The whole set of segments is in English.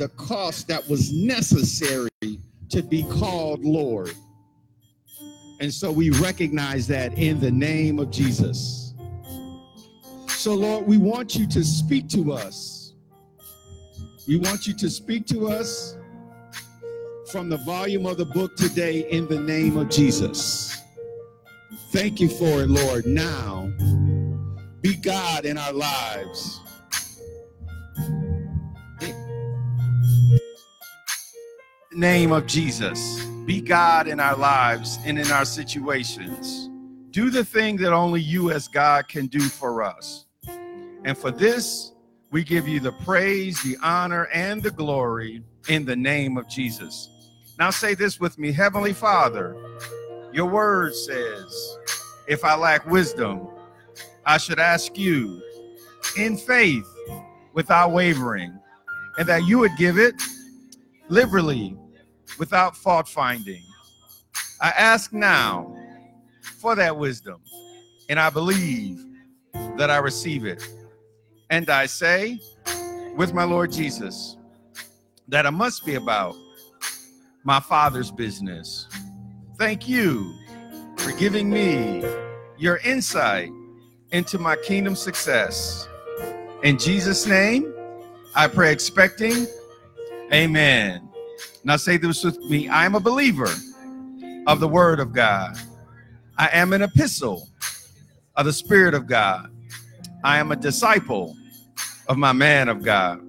the cost that was necessary to be called Lord. And so we recognize that in the name of Jesus. So, Lord, we want you to speak to us. We want you to speak to us from the volume of the book today in the name of Jesus. Thank you for it, Lord. Now, be God in our lives. Name of Jesus. Be God in our lives and in our situations. Do the thing that only you, as God, can do for us. And for this, we give you the praise, the honor, and the glory in the name of Jesus. Now say this with me Heavenly Father, your word says, if I lack wisdom, I should ask you in faith without wavering, and that you would give it liberally without fault finding. I ask now for that wisdom, and I believe that I receive it. And I say, with my Lord Jesus, that I must be about my Father's business. Thank you for giving me your insight into my kingdom success. In Jesus' name, I pray expecting. Amen. Now say this with me I am a believer of the Word of God. I am an epistle of the Spirit of God. I am a disciple of my man of God.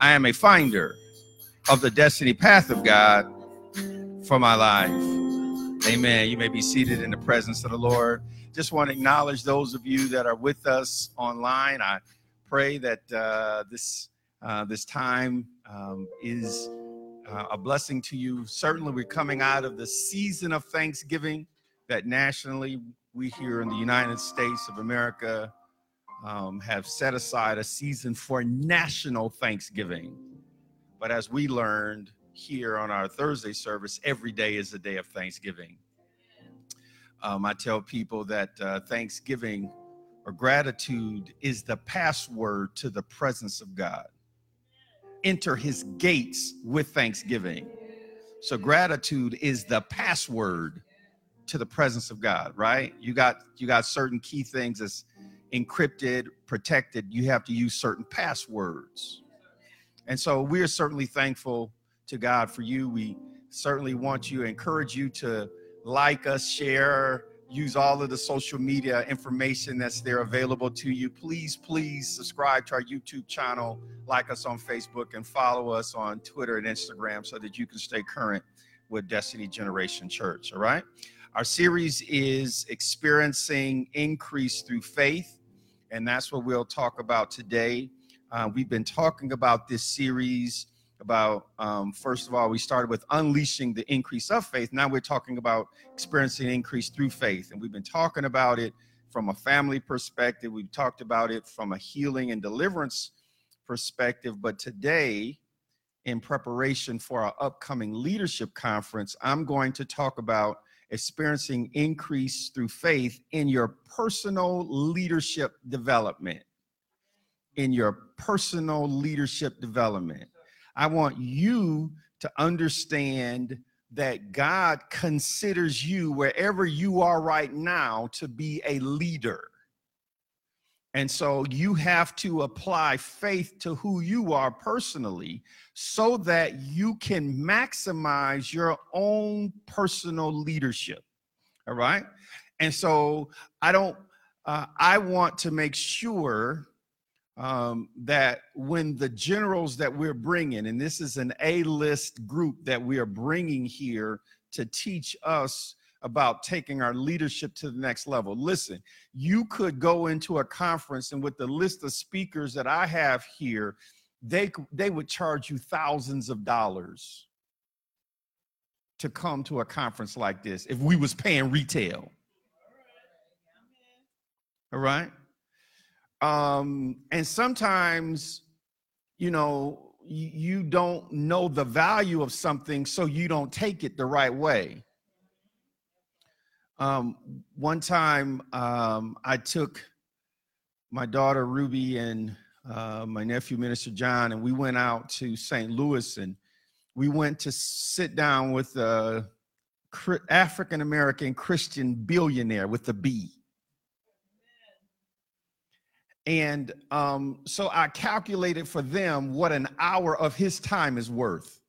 I am a finder of the destiny path of God for my life. Amen. You may be seated in the presence of the Lord. Just want to acknowledge those of you that are with us online. I pray that uh, this uh, this time um, is uh, a blessing to you. Certainly, we're coming out of the season of Thanksgiving that nationally we here in the United States of America um, have set aside a season for national Thanksgiving. But as we learned here on our Thursday service, every day is a day of Thanksgiving. Um, I tell people that uh, Thanksgiving or gratitude is the password to the presence of God enter his gates with thanksgiving. So gratitude is the password to the presence of God, right? You got you got certain key things that's encrypted, protected. You have to use certain passwords. And so we are certainly thankful to God for you. We certainly want you encourage you to like us, share, use all of the social media information that's there available to you. Please, please subscribe to our YouTube channel, like us on Facebook, and follow us on Twitter and Instagram so that you can stay current with Destiny Generation Church. All right. Our series is Experiencing Increase Through Faith, and that's what we'll talk about today. Uh, we've been talking about this series about um, first of all we started with unleashing the increase of faith. Now we're talking about experiencing increase through faith. And we've been talking about it from a family perspective. We've talked about it from a healing and deliverance perspective. But today in preparation for our upcoming leadership conference i'm going to talk about experiencing increase through faith in your personal leadership development. In your personal leadership development I want you to understand that God considers you wherever you are right now to be a leader. And so you have to apply faith to who you are personally so that you can maximize your own personal leadership. All right. And so I don't, uh, I want to make sure um, that when the generals that we're bringing, and this is an A list group that we are bringing here to teach us about taking our leadership to the next level. Listen, you could go into a conference, and with the list of speakers that I have here, they, they would charge you thousands of dollars to come to a conference like this if we was paying retail. All right? Um, and sometimes, you know, you, don't know the value of something, so you don't take it the right way. Um, one time, um, I took my daughter Ruby and uh, my nephew, Minister John, and we went out to St. Louis and we went to sit down with a African American Christian billionaire with a B. And um, so I calculated for them what an hour of his time is worth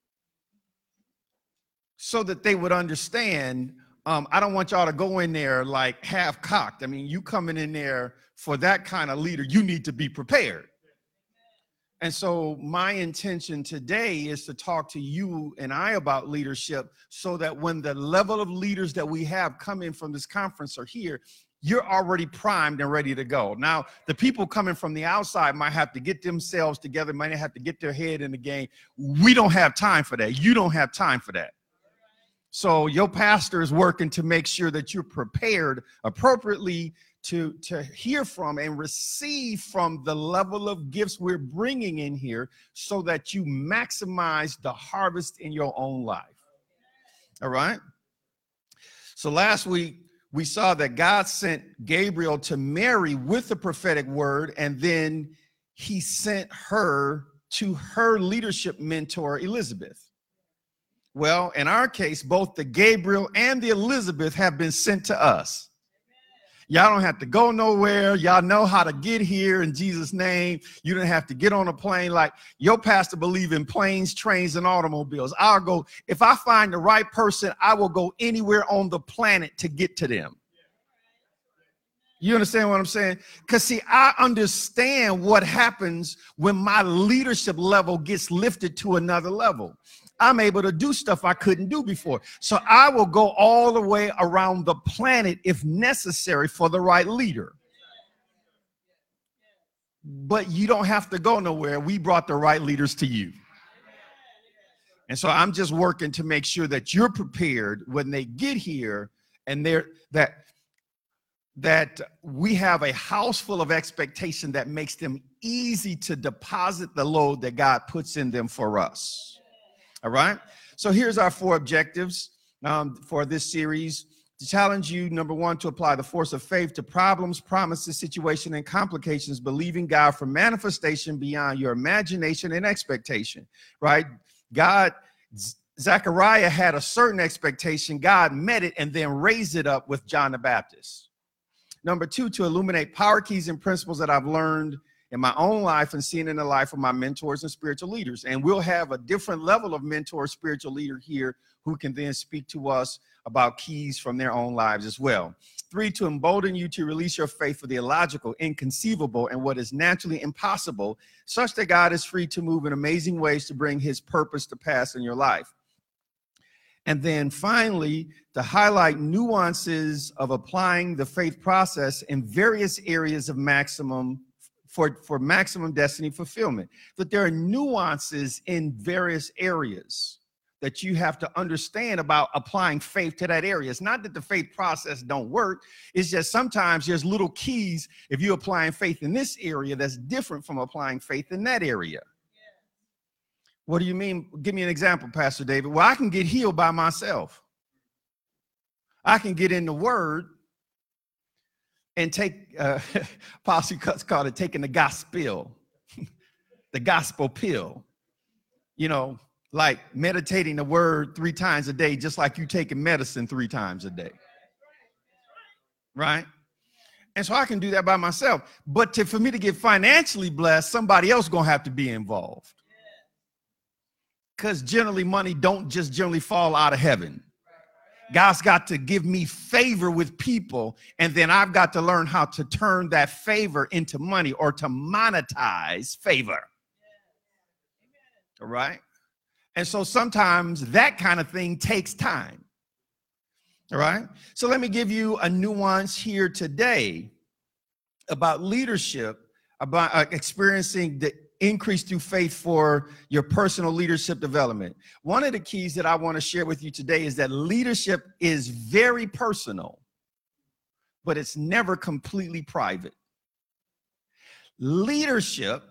so that they would understand. Um, I don't want y'all to go in there like half cocked. I mean, you coming in there for that kind of leader, you need to be prepared. And so, my intention today is to talk to you and I about leadership so that when the level of leaders that we have coming from this conference are here, you're already primed and ready to go. Now, the people coming from the outside might have to get themselves together, might have to get their head in the game. We don't have time for that. You don't have time for that. So, your pastor is working to make sure that you're prepared appropriately to, to hear from and receive from the level of gifts we're bringing in here so that you maximize the harvest in your own life. All right? So last week, we saw that God sent Gabriel to Mary with the prophetic word, and then he sent her to her leadership mentor, Elizabeth. Well, in our case, both the Gabriel and the Elizabeth have been sent to us. Y'all don't have to go nowhere. Y'all know how to get here in Jesus' name. You don't have to get on a plane like your pastor believe in planes, trains, and automobiles. I'll go, if I find the right person, I will go anywhere on the planet to get to them. You understand what I'm saying? Because, see, I understand what happens when my leadership level gets lifted to another level. I'm able to do stuff I couldn't do before. So I will go all the way around the planet if necessary for the right leader. But you don't have to go nowhere. We brought the right leaders to you. And so I'm just working to make sure that you're prepared when they get here and they're that that we have a house full of expectation that makes them easy to deposit the load that God puts in them for us. All right. So here's our four objectives um, for this series. To challenge you number one to apply the force of faith to problems promises situation and complications believing god for manifestation beyond your imagination and expectation right? God zechariah had a certain expectation. God met it and then raised it up with john the baptist. Number two to illuminate power keys and principles that i've learned in my own life and seeing in the life of my mentors and spiritual leaders. And we'll have a different level of mentor, spiritual leader here who can then speak to us about keys from their own lives as well. Three, to embolden you to release your faith for the illogical, inconceivable, and what is naturally impossible, such that God is free to move in amazing ways to bring his purpose to pass in your life. And then finally, to highlight nuances of applying the faith process in various areas of maximum for, for maximum destiny fulfillment. That there are nuances in various areas that you have to understand about applying faith to that area. It's not that the faith process don't work. It's just sometimes there's little keys if you're applying faith in this area that's different from applying faith in that area. What do you mean? Give me an example, Pastor David. Well, I can get healed by myself. I can get in the word and take uh policy cuts called it taking the gospel the gospel pill. You know like meditating the word three times a day just like you taking medicine three times a day. Right? And so i can do that by myself. But to, for me to get financially blessed somebody else gonna have to be involved. Because generally money don't just generally fall out of heaven God's got to give me favor with people, and then I've got to learn how to turn that favor into money or to monetize favor. All right. And so sometimes that kind of thing takes time. All right. So let me give you a nuance here today about leadership, about uh, experiencing the increase through faith for your personal leadership development. One of the keys that I want to share with you today is that leadership is very personal, but it's never completely private. Leadership,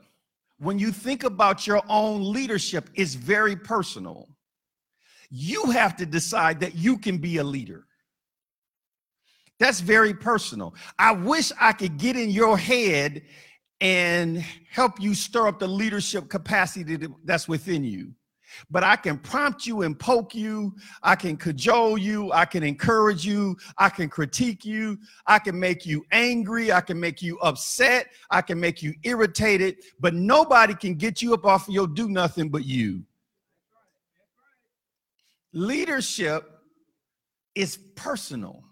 when you think about your own leadership, is very personal. You have to decide that you can be a leader. That's very personal. I wish I could get in your head and help you stir up the leadership capacity that's within you. But I can prompt you and poke you. I can cajole you. I can encourage you. I can critique you. I can make you angry. I can make you upset. I can make you irritated. But nobody can get you up off of your do nothing but you. Leadership is personal.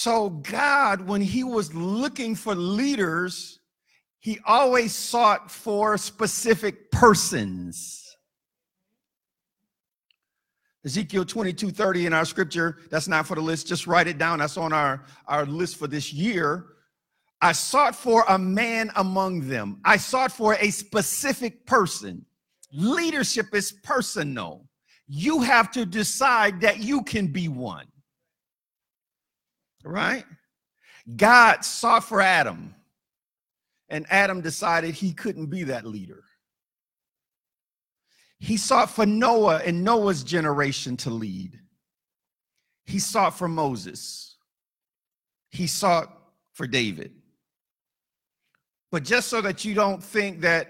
So, God, when He was looking for leaders, He always sought for specific persons. Ezekiel 22 30 in our scripture, that's not for the list, just write it down. That's on our, our list for this year. I sought for a man among them, I sought for a specific person. Leadership is personal. You have to decide that you can be one. Right? God sought for Adam, and Adam decided he couldn't be that leader. He sought for Noah and Noah's generation to lead. He sought for Moses. He sought for David. But just so that you don't think that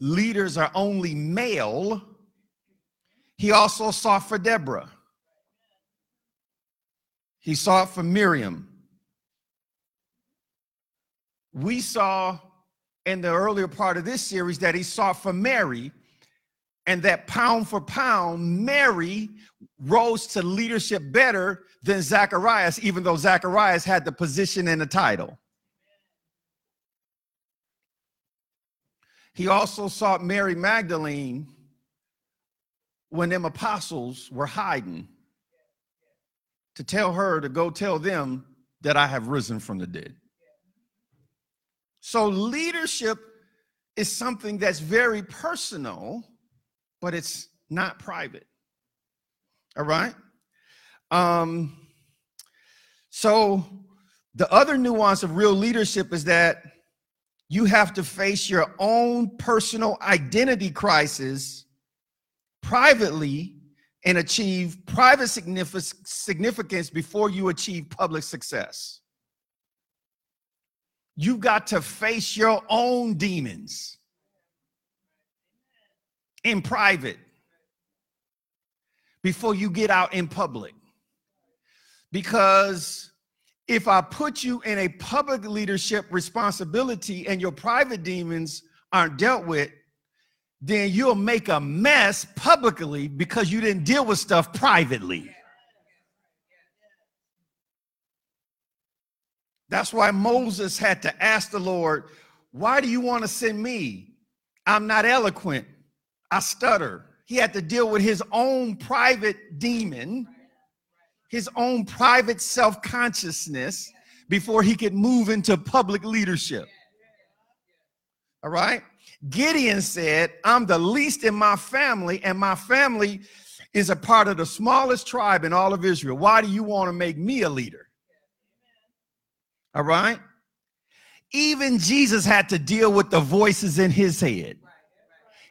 leaders are only male, he also sought for Deborah. He sought for Miriam. We saw in the earlier part of this series that he sought for Mary, and that pound for pound, Mary rose to leadership better than Zacharias, even though Zacharias had the position and the title. He also sought Mary Magdalene when them apostles were hiding to tell her to go tell them that I have risen from the dead. So leadership is something that's very personal, but it's not private. All right? Um, so the other nuance of real leadership is that you have to face your own personal identity crisis privately and achieve private significance before you achieve public success. You've got to face your own demons in private before you get out in public. Because if I put you in a public leadership responsibility and your private demons aren't dealt with, then you'll make a mess publicly because you didn't deal with stuff privately. That's why Moses had to ask the Lord, Why do you want to send me? I'm not eloquent, I stutter. He had to deal with his own private demon his own private self consciousness before he could move into public leadership. All right. Gideon said, I'm the least in my family, and my family is a part of the smallest tribe in all of Israel. Why do you want to make me a leader? All right. Even Jesus had to deal with the voices in his head.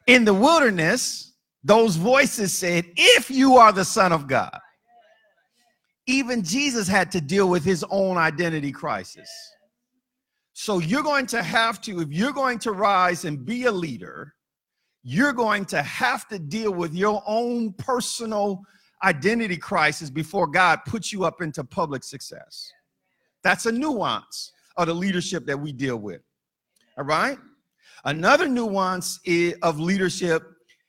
In the wilderness, those voices said, If you are the Son of God, even Jesus had to deal with his own identity crisis. So you're going to have to, if you're going to rise and be a leader, you're going to have to deal with your own personal identity crisis before God puts you up into public success. That's a nuance of the leadership that we deal with. All right. Another nuance of leadership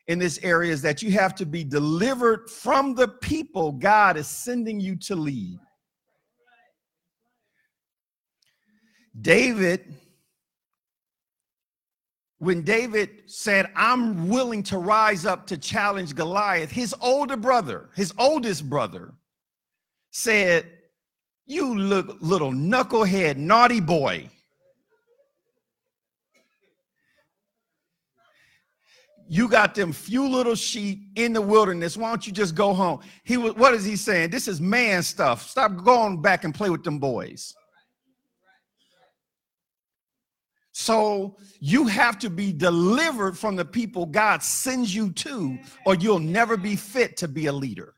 in this area is that you have to be delivered from the people God is sending you to lead. David, when David said, I'm willing to rise up to challenge Goliath, his older brother, his oldest brother, said, You look little knucklehead, naughty boy. you got them few little sheep in the wilderness. Why don't you just go home? He was, what is he saying? This is man stuff. Stop going back and play with them boys. So you have to be delivered from the people God sends you to, or you'll never be fit to be a leader.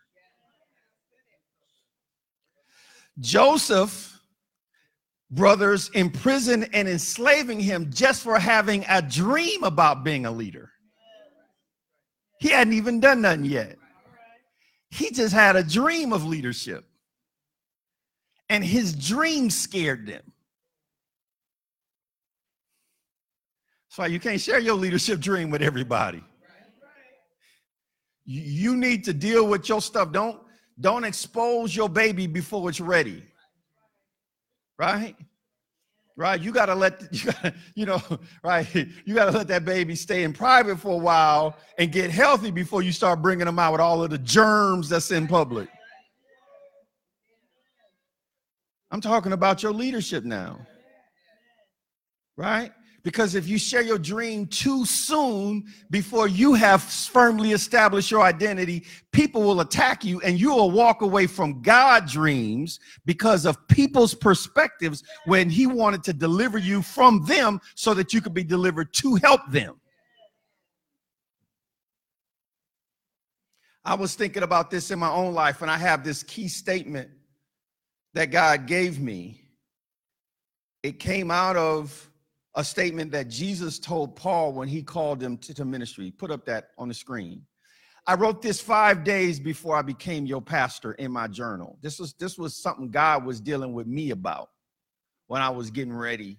Joseph brothers in prison and enslaving him just for having a dream about being a leader. He hadn't even done nothing yet. He just had a dream of leadership. And his dream scared them. That's why you can't share your leadership dream with everybody. You need to deal with your stuff. Don't don't expose your baby before it's ready. Right? Right? You gotta let you, gotta, you know, right? You gotta let that baby stay in private for a while and get healthy before you start bringing them out with all of the germs that's in public. I'm talking about your leadership now. Right? Because if you share your dream too soon before you have firmly established your identity, people will attack you and you will walk away from God dreams because of people's perspectives when He wanted to deliver you from them so that you could be delivered to help them. I was thinking about this in my own life, and I have this key statement that God gave me. It came out of a statement that Jesus told Paul when he called him to, to ministry. Put up that on the screen. I wrote this five days before I became your pastor in my journal. This was this was something God was dealing with me about when I was getting ready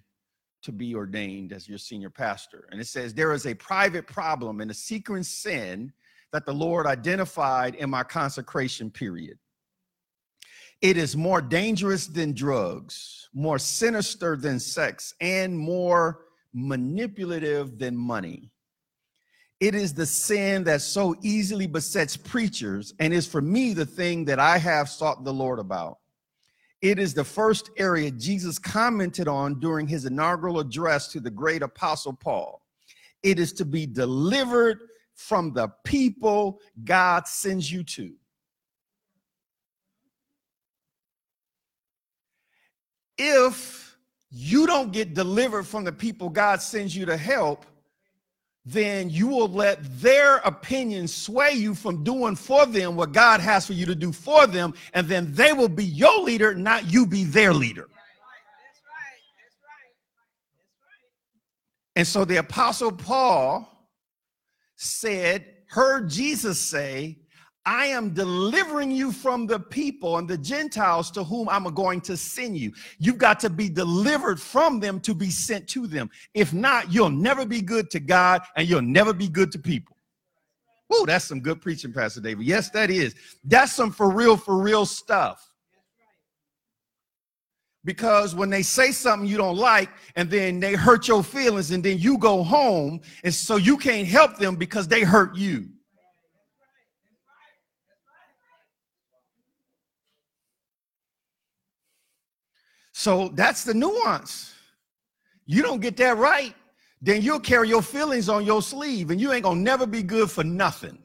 to be ordained as your senior pastor. And it says there is a private problem and a secret sin that the Lord identified in my consecration period. It is more dangerous than drugs, more sinister than sex, and more manipulative than money. It is the sin that so easily besets preachers and is for me the thing that I have sought the Lord about. It is the first area Jesus commented on during his inaugural address to the great apostle Paul. It is to be delivered from the people God sends you to. If you don't get delivered from the people God sends you to help, then you will let their opinion sway you from doing for them what God has for you to do for them, and then they will be your leader, not you be their leader. And so the apostle Paul said, heard Jesus say, I am delivering you from the people and the Gentiles to whom I'm going to send you. You've got to be delivered from them to be sent to them. If not, you'll never be good to God and you'll never be good to people. Oh, that's some good preaching, Pastor David. Yes, that is. That's some for real, for real stuff. Because when they say something you don't like and then they hurt your feelings and then you go home and so you can't help them because they hurt you. So that's the nuance. You don't get that right, then you'll carry your feelings on your sleeve and you ain't gonna never be good for nothing.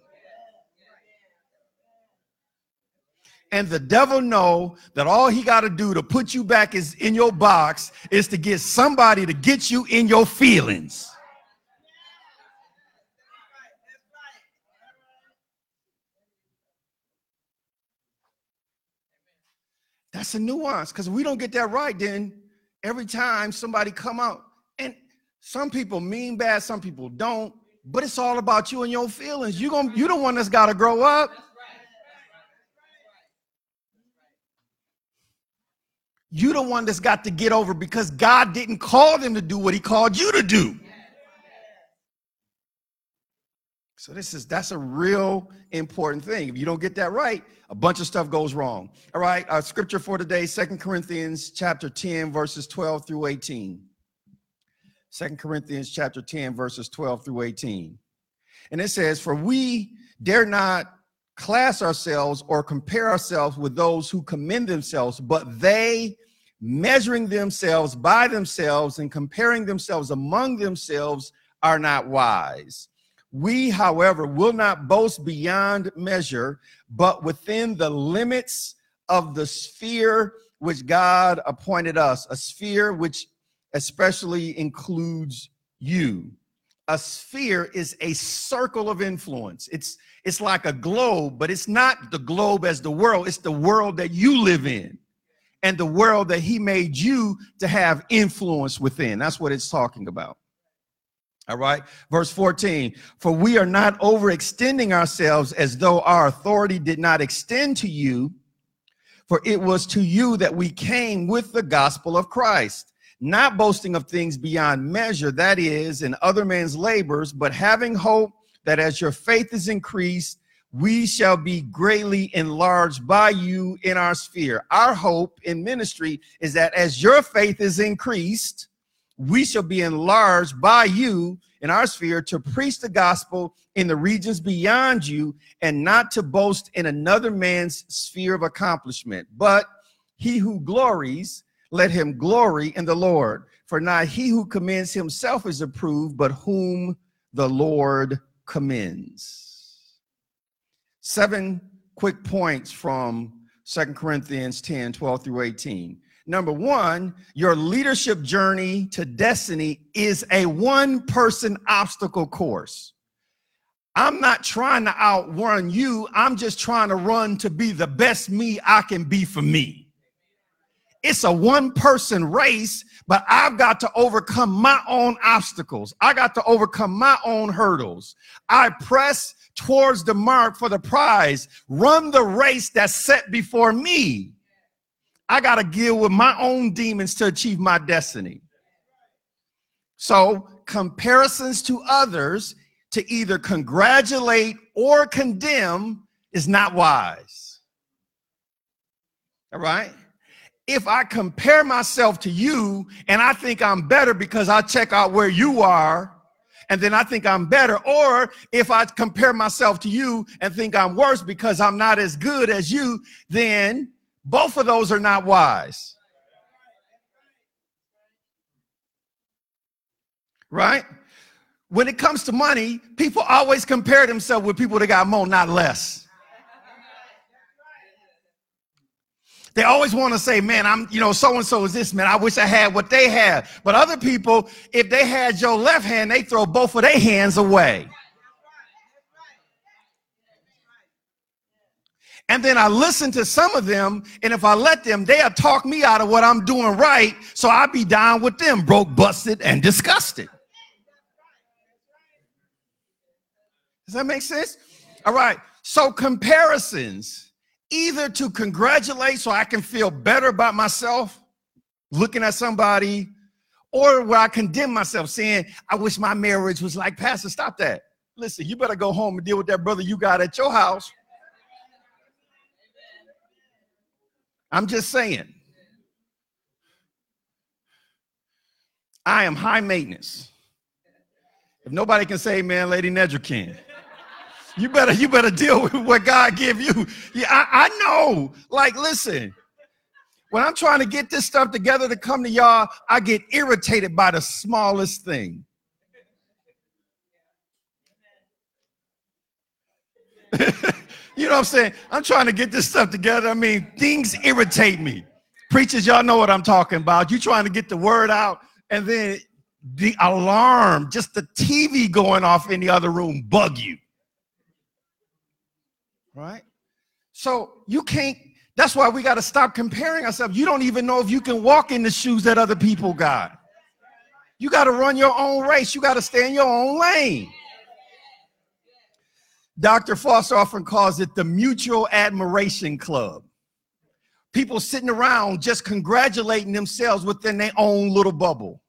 And the devil know that all he got to do to put you back is in your box is to get somebody to get you in your feelings. That's a nuance because we don't get that right, then every time somebody come out, and some people mean bad, some people don't, but it's all about you and your feelings. You going you the one that's got to grow up. You the one that's got to get over because God didn't call them to do what he called you to do. So this is that's a real important thing. If you don't get that right, a bunch of stuff goes wrong. All right, our scripture for today, Second Corinthians chapter 10, verses 12 through 18. Second Corinthians chapter 10, verses 12 through 18. And it says, For we dare not class ourselves or compare ourselves with those who commend themselves, but they measuring themselves by themselves and comparing themselves among themselves are not wise. We, however, will not boast beyond measure, but within the limits of the sphere which God appointed us, a sphere which especially includes you. A sphere is a circle of influence. It's it's like a globe, but it's not the globe as the world, it's the world that you live in. and the world that he made you to have influence within. That's what it's talking about. All right. Verse 14. For we are not overextending ourselves as though our authority did not extend to you. For it was to you that we came with the gospel of Christ, not boasting of things beyond measure, that is, in other men's labors, but having hope that as your faith is increased, we shall be greatly enlarged by you in our sphere. Our hope in ministry is that as your faith is increased, we shall be enlarged by you in our sphere to preach the gospel in the regions beyond you and not to boast in another man's sphere of accomplishment. But he who glories, let him glory in the Lord. For not he who commends himself is approved, but whom the Lord commends. Seven quick points from Second Corinthians 10 12 through 18. Number one, your leadership journey to destiny is a one person obstacle course. I'm not trying to outrun you. I'm just trying to run to be the best me I can be for me. It's a one person race, but I've got to overcome my own obstacles. I got to overcome my own hurdles. I press towards the mark for the prize, run the race that's set before me. I got to deal with my own demons to achieve my destiny. So, comparisons to others to either congratulate or condemn is not wise. All right? If I compare myself to you and I think I'm better because I check out where you are, and then I think I'm better, or if I compare myself to you and think I'm worse because I'm not as good as you, then both of those are not wise. Right? When it comes to money, people always compare themselves with people that got more, not less. They always want to say, man, I'm, you know, so and so is this, man. I wish I had what they had. But other people, if they had your left hand, they throw both of their hands away. And then I listen to some of them, and if I let them, they'll talk me out of what I'm doing right. So I'll be down with them, broke, busted, and disgusted. Does that make sense? All right. So comparisons, either to congratulate so I can feel better about myself, looking at somebody, or where I condemn myself, saying, I wish my marriage was like Pastor. Stop that. Listen, you better go home and deal with that brother you got at your house. I'm just saying. I am high maintenance. If nobody can say, man, Lady Nedra can. You better, you better deal with what God give you. Yeah, I, I know. Like, listen, when I'm trying to get this stuff together to come to y'all, I get irritated by the smallest thing. You know what I'm saying? I'm trying to get this stuff together. I mean, things irritate me. Preachers, y'all know what I'm talking about. You trying to get the word out, and then the alarm, just the TV going off in the other room, bug you. Right? So you can't, that's why we got to stop comparing ourselves. You don't even know if you can walk in the shoes that other people got. You got to run your own race, you got to stay in your own lane. Dr. Foster often calls it the mutual admiration club. People sitting around just congratulating themselves within their own little bubble.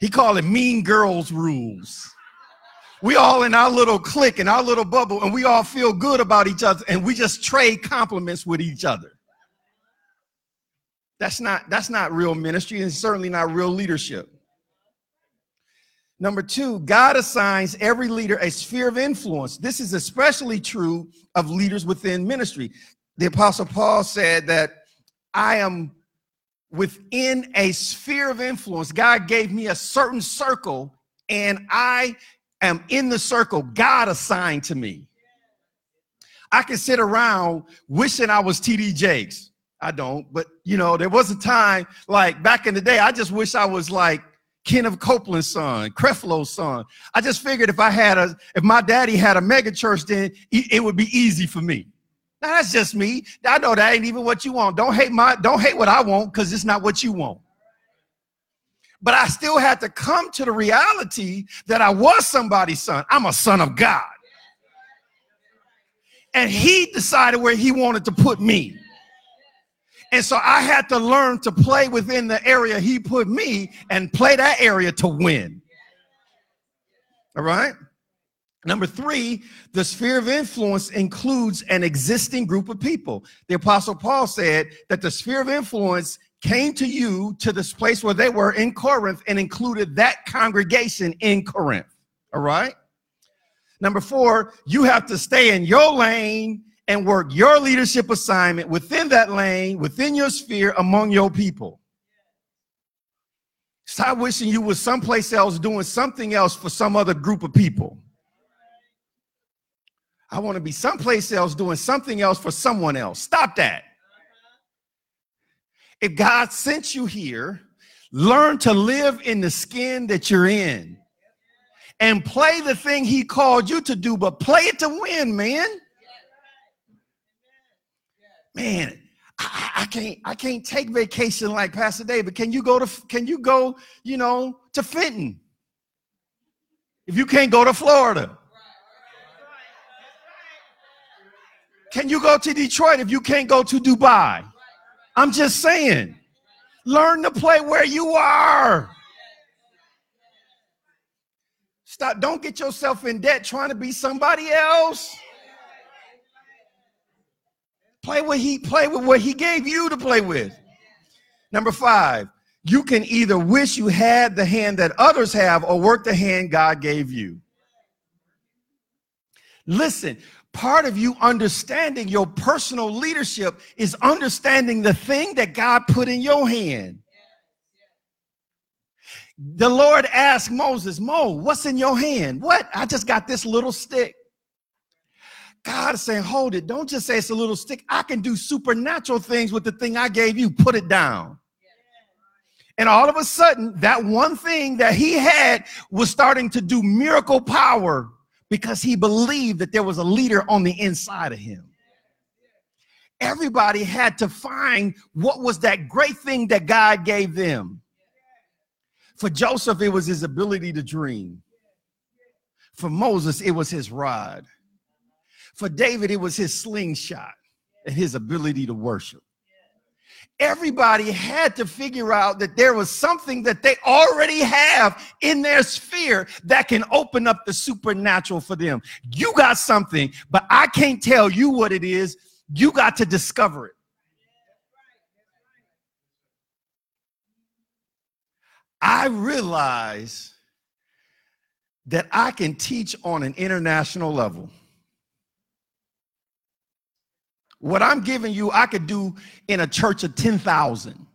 He called it mean girls rules. We all in our little clique and our little bubble, and we all feel good about each other, and we just trade compliments with each other. That's not that's not real ministry, and certainly not real leadership. Number two, God assigns every leader a sphere of influence. This is especially true of leaders within ministry. The Apostle Paul said that I am within a sphere of influence. God gave me a certain circle, and I am in the circle God assigned to me. I can sit around wishing I was TD Jakes. I don't, but you know, there was a time like back in the day, I just wish I was like Kenneth Copeland's son, Creflo's son. I just figured if I had a, if my daddy had a mega church, then it would be easy for me. Now that's just me. I know that ain't even what you want. Don't hate my don't hate what I want because it's not what you want. But I still had to come to the reality that I was somebody's son. I'm a son of God. And he decided where he wanted to put me. And so I had to learn to play within the area he put me and play that area to win. All right? Number three, the sphere of influence includes an existing group of people. The Apostle Paul said that the sphere of influence came to you to this place where they were in Corinth and included that congregation in Corinth. All right? Number four, you have to stay in your lane and work your leadership assignment within that lane, within your sphere, among your people. Stop wishing you were someplace else doing something else for some other group of people. I want to be someplace else doing something else for someone else. Stop that. If God sent you here, learn to live in the skin that you're in and play the thing He called you to do, but play it to win, man. Man, I, I, can't I can't take vacation like Pastor David. Can you go to can you go, you know, to Fenton? If you can't go to Florida. Can you go to Detroit if you can't go to Dubai? I'm just saying. Learn to play where you are. Stop, don't get yourself in debt trying to be somebody else. Play what he play with what he gave you to play with. Number five, you can either wish you had the hand that others have or work the hand God gave you. Listen, part of you understanding your personal leadership is understanding the thing that God put in your hand. The Lord asked Moses, Mo, what's in your hand? What? I just got this little stick. God saying, hold it. Don't just say it's a little stick. I can do supernatural things with the thing I gave you. Put it down. And all of a sudden, that one thing that he had was starting to do miracle power because he believed that there was a leader on the inside of him. Everybody had to find what was that great thing that God gave them. For Joseph, it was his ability to dream. For Moses, it was his rod. For David, it was his slingshot and his ability to worship. Everybody had to figure out that there was something that they already have in their sphere that can open up the supernatural for them. You got something, but I can't tell you what it is. You got to discover it. I realize that I can teach on an international level. What I'm giving you, I could do in a church of 10,000.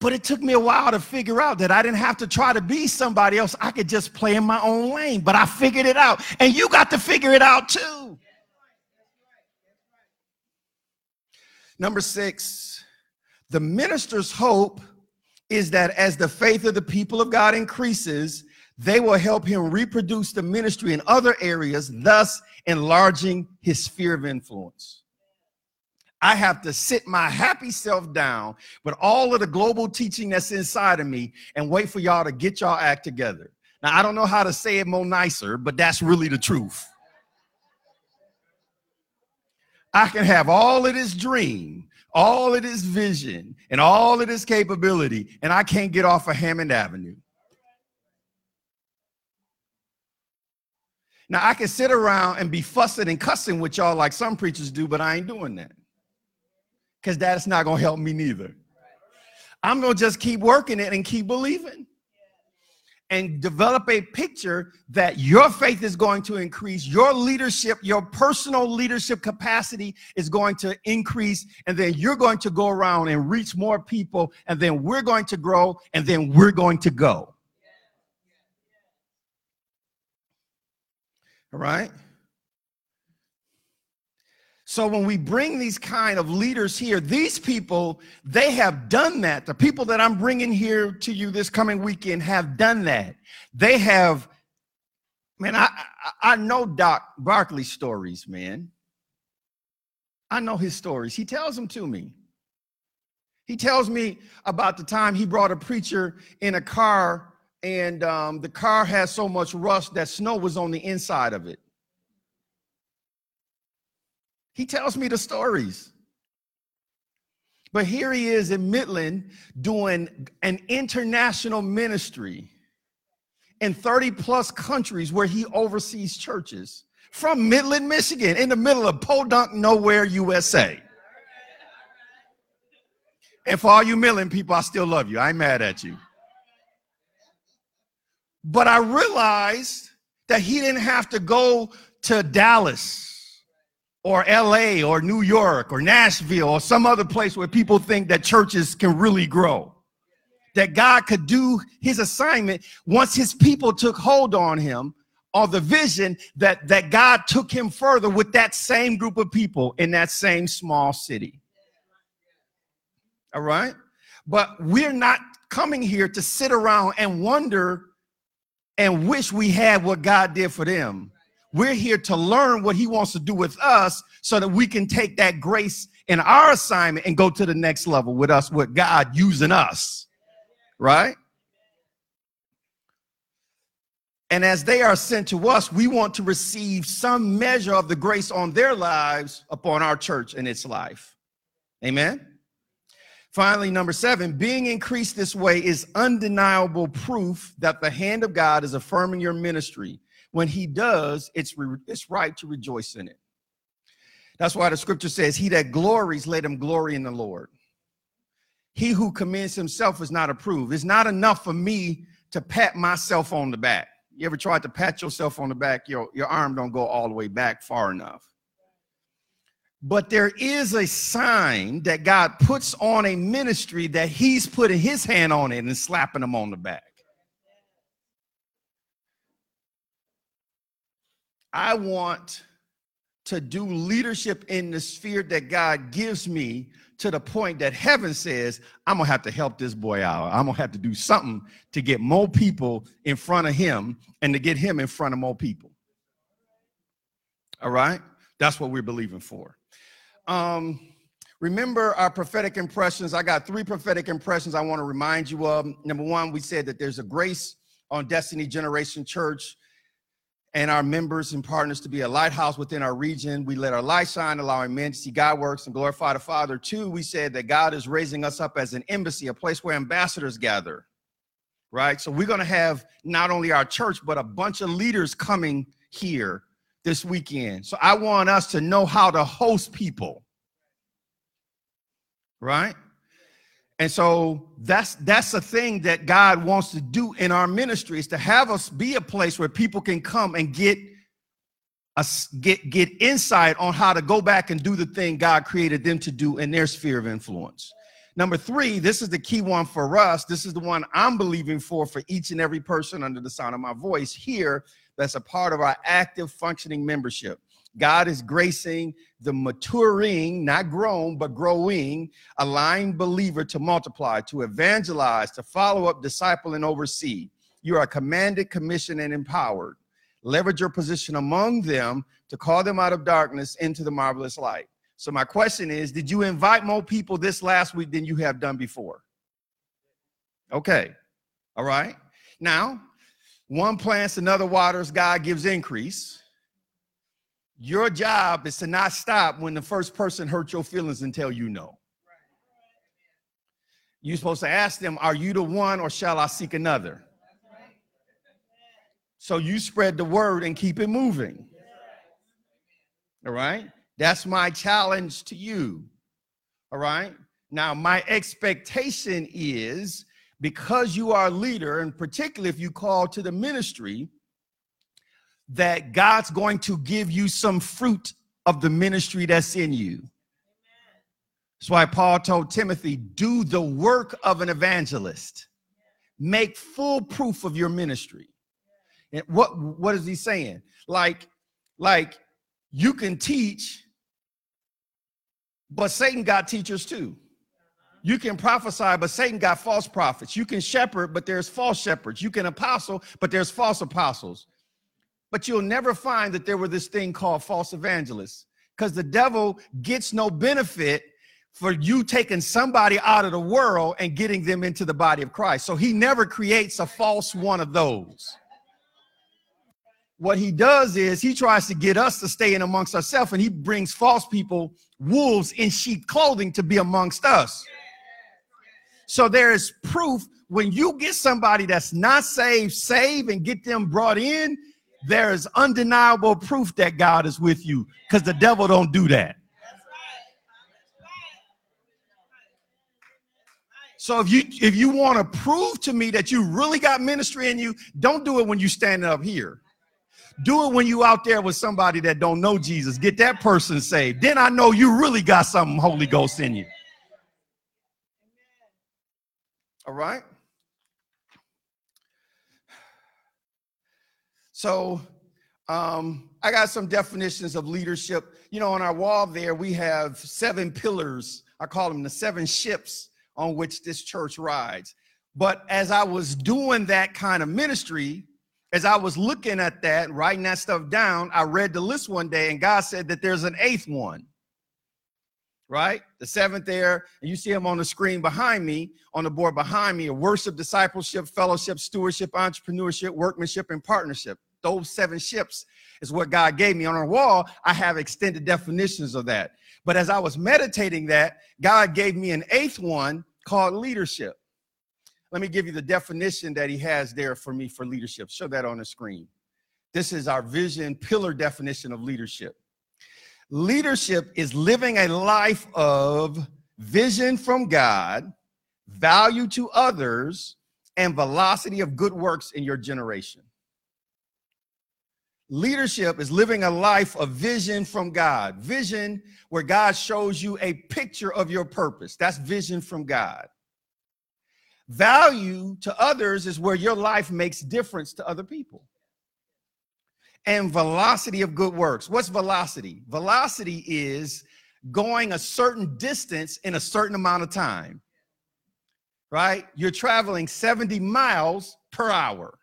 But it took me a while to figure out that I didn't have to try to be somebody else. I could just play in my own lane. But I figured it out. And you got to figure it out too. Number six, the minister's hope is that as the faith of the people of God increases, they will help him reproduce the ministry in other areas, thus enlarging his sphere of influence. I have to sit my happy self down with all of the global teaching that's inside of me and wait for y'all to get y'all act together. Now, I don't know how to say it more nicer, but that's really the truth. I can have all of this dream, all of this vision, and all of this capability, and I can't get off of Hammond Avenue. Now I can sit around and be fussing and cussing with y'all like some preachers do, but I ain't doing that. Because that's not gonna help me neither. I'm gonna just keep working it and keep believing. And develop a picture that your faith is going to increase, your leadership, your personal leadership capacity is going to increase, and then you're going to go around and reach more people, and then we're going to grow, and then we're going to go. All right? So when we bring these kind of leaders here, these people, they have done that. The people that I'm bringing here to you this coming weekend have done that. They have Man, I, I, I know Doc Barkley stories, man. I know his stories. He tells them to me. He tells me about the time he brought a preacher in a car, and um, the car had so much rust that snow was on the inside of it. He tells me the stories. But here he is in Midland doing an international ministry in 30 plus countries where he oversees churches from Midland, Michigan, in the middle of Podunk, nowhere, USA. And for all you Midland people, I still love you. I ain't mad at you. But I realized that he didn't have to go to Dallas or LA or New York or Nashville or some other place where people think that churches can really grow. That God could do his assignment once his people took hold on him or the vision that, that God took him further with that same group of people in that same small city. All right? But we're not coming here to sit around and wonder and wish we had what God did for them. We're here to learn what He wants to do with us so that we can take that grace in our assignment and go to the next level with us, with God using us. Right? And as they are sent to us, we want to receive some measure of the grace on their lives upon our church and its life. Amen. Finally, number seven, being increased this way is undeniable proof that the hand of God is affirming your ministry. When he does, it's, re- it's right to rejoice in it. That's why the scripture says, He that glories, let him glory in the Lord. He who commends himself is not approved. It's not enough for me to pat myself on the back. You ever tried to pat yourself on the back? Your, your arm don't go all the way back far enough. But there is a sign that God puts on a ministry that he's putting his hand on it and slapping them on the back. I want to do leadership in the sphere that God gives me to the point that heaven says, I'm gonna have to help this boy out. I'm gonna have to do something to get more people in front of him and to get him in front of more people. All right? That's what we're believing for. Um, remember our prophetic impressions. I got three prophetic impressions I want to remind you of. Number one, we said that there's a grace on Destiny Generation Church and our members and partners to be a lighthouse within our region. We let our light shine, allowing men to see God works and glorify the Father. Two, we said that God is raising us up as an embassy, a place where ambassadors gather, right? So we're going to have not only our church, but a bunch of leaders coming here this weekend. So I want us to know how to host people, right? And so that's that's a thing that God wants to do in our ministry is to have us be a place where people can come and get us get get insight on how to go back and do the thing God created them to do in their sphere of influence. Number three, this is the key one for us. This is the one I'm believing for for each and every person under the sound of my voice here that's a part of our active functioning membership. God is gracing the maturing, not grown, but growing, aligned believer to multiply, to evangelize, to follow up, disciple, and oversee. You are commanded, commissioned, and empowered. Leverage your position among them to call them out of darkness into the marvelous light. So, my question is Did you invite more people this last week than you have done before? Okay. All right. Now, one plants, another waters, God gives increase. Your job is to not stop when the first person hurt your feelings until you know. You're supposed to ask them, Are you the one or shall I seek another? So you spread the word and keep it moving. All right? That's my challenge to you. All right? Now, my expectation is because you are a leader, and particularly if you call to the ministry, that God's going to give you some fruit of the ministry that's in you. That's why Paul told Timothy, do the work of an evangelist. Make full proof of your ministry. And what, what is he saying? Like, like you can teach, but Satan got teachers too. You can prophesy, but Satan got false prophets. You can shepherd, but there's false shepherds. You can apostle, but there's false apostles. But you'll never find that there were this thing called false evangelists because the devil gets no benefit for you taking somebody out of the world and getting them into the body of Christ. So he never creates a false one of those. What he does is he tries to get us to stay in amongst ourselves and he brings false people, wolves in sheep clothing to be amongst us. So there is proof when you get somebody that's not saved, save and get them brought in, there is undeniable proof that God is with you because the devil don't do that. So if you if you want to prove to me that you really got ministry in you, don't do it when you standing up here. Do it when you out there with somebody that don't know Jesus. Get that person saved. Then I know you really got something Holy Ghost in you. All right. So um, I got some definitions of leadership. You know, on our wall there, we have seven pillars. I call them the seven ships on which this church rides. But as I was doing that kind of ministry, as I was looking at that, writing that stuff down, I read the list one day and God said that there's an eighth one. Right? The seventh there, and you see him on the screen behind me, on the board behind me, worship, discipleship, fellowship, stewardship, entrepreneurship, workmanship, and partnership. Those seven ships is what God gave me. On our wall, I have extended definitions of that. But as I was meditating that, God gave me an eighth one called leadership. Let me give you the definition that he has there for me for leadership. Show that on the screen. This is our vision pillar definition of leadership. Leadership is living a life of vision from God, value to others, and velocity of good works in your generation. Leadership is living a life of vision from God. Vision where God shows you a picture of your purpose. That's vision from God. Value to others is where your life makes difference to other people. And velocity of good works. What's velocity? Velocity is going a certain distance in a certain amount of time. Right? You're traveling 70 miles per hour.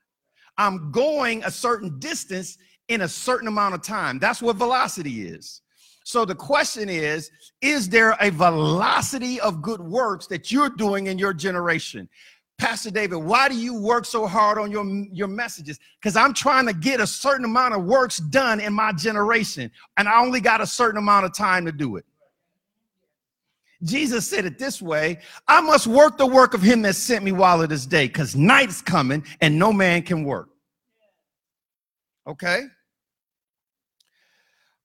I'm going a certain distance in a certain amount of time. That's what velocity is. So the question is Is there a velocity of good works that you're doing in your generation? Pastor David, why do you work so hard on your, your messages? Because I'm trying to get a certain amount of works done in my generation, and I only got a certain amount of time to do it. Jesus said it this way I must work the work of him that sent me while it is day, because night is coming and no man can work. Okay?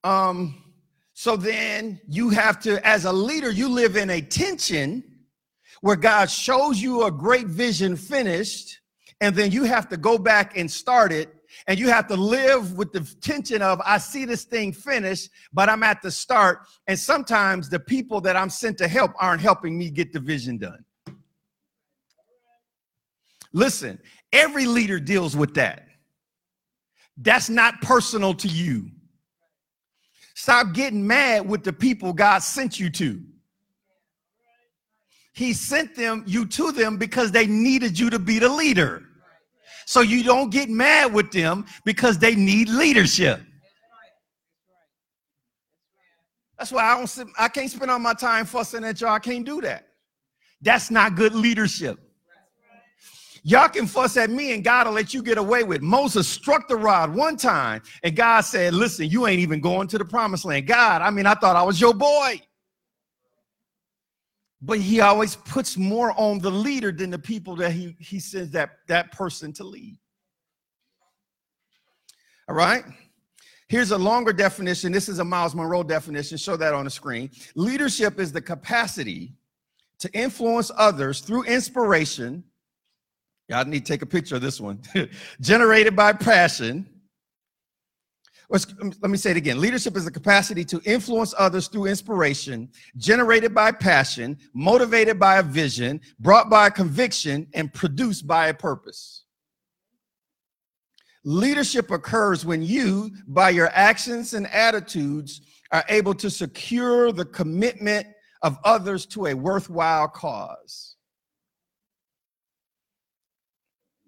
Um, so then you have to, as a leader, you live in a tension where God shows you a great vision finished, and then you have to go back and start it. And you have to live with the tension of, I see this thing finished, but I'm at the start. And sometimes the people that I'm sent to help aren't helping me get the vision done. Listen, every leader deals with that. That's not personal to you. Stop getting mad with the people God sent you to. He sent them you to them because they needed you to be the leader. So you don't get mad with them because they need leadership. That's why I don't I can't spend all my time fussing at y'all. I can't do that. That's not good leadership. Y'all can fuss at me and God will let you get away with. Moses struck the rod one time and God said, Listen, you ain't even going to the promised land. God, I mean, I thought I was your boy. But he always puts more on the leader than the people that he, he sends that, that person to lead. All right. Here's a longer definition. This is a Myles Munroe definition. Show that on the screen. Leadership is the capacity to influence others through inspiration Y'all need to take a picture of this one. Generated by passion. Um, let me say it again. Leadership is the capacity to influence others through inspiration, generated by passion, motivated by a vision, brought by a conviction, and produced by a purpose. Leadership occurs when you, by your actions and attitudes, are able to secure the commitment of others to a worthwhile cause.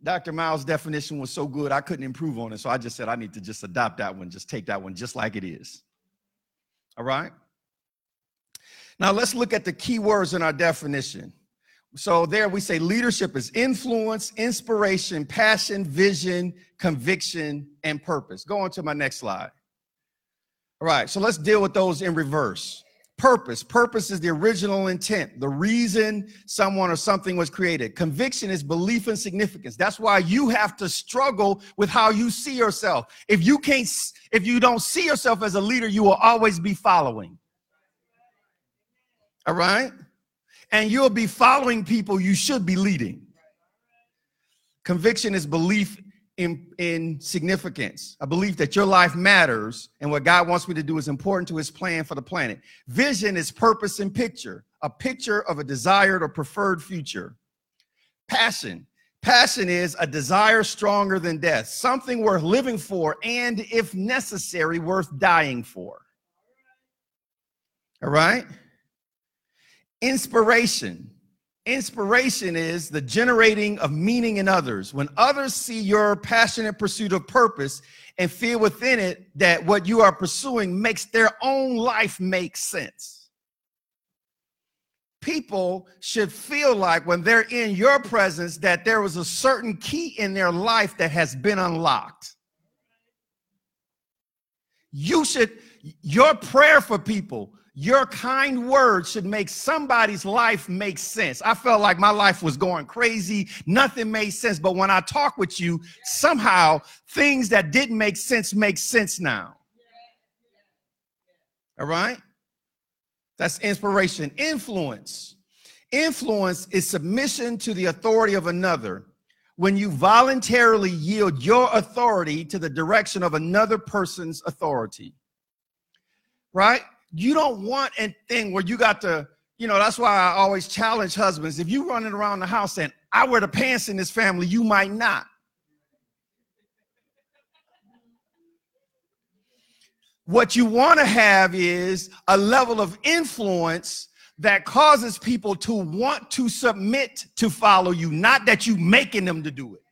Dr. Myles' definition was so good, I couldn't improve on it. So I just said, I need to just adopt that one, just take that one just like it is. All right? Now let's look at the key words in our definition. So there we say leadership is influence, inspiration, passion, vision, conviction, and purpose. Go on to my next slide. All right, so let's deal with those in reverse. Purpose. Purpose is the original intent, the reason someone or something was created. Conviction is belief and significance. That's why you have to struggle with how you see yourself. If you can't, if you don't see yourself as a leader, you will always be following. All right? And you'll be following people you should be leading. Conviction is belief in, in significance, a belief that your life matters and what God wants me to do is important to his plan for the planet. Vision is purpose and picture, a picture of a desired or preferred future. Passion. Passion is a desire stronger than death, something worth living for, and if necessary, worth dying for. All right? Inspiration. Inspiration is the generating of meaning in others. When others see your passionate pursuit of purpose and feel within it that what you are pursuing makes their own life make sense. People should feel like when they're in your presence that there was a certain key in their life that has been unlocked. You should, your prayer for people your kind words should make somebody's life make sense. I felt like my life was going crazy. Nothing made sense. But when I talk with you, somehow things that didn't make sense make sense now. All right? That's inspiration. Influence. Influence is submission to the authority of another. When you voluntarily yield your authority to the direction of another person's authority. Right? You don't want a thing where you got to, you know, that's why I always challenge husbands. If you're running around the house saying, I wear the pants in this family, you might not. What you want to have is a level of influence that causes people to want to submit to follow you, not that you're making them to do it.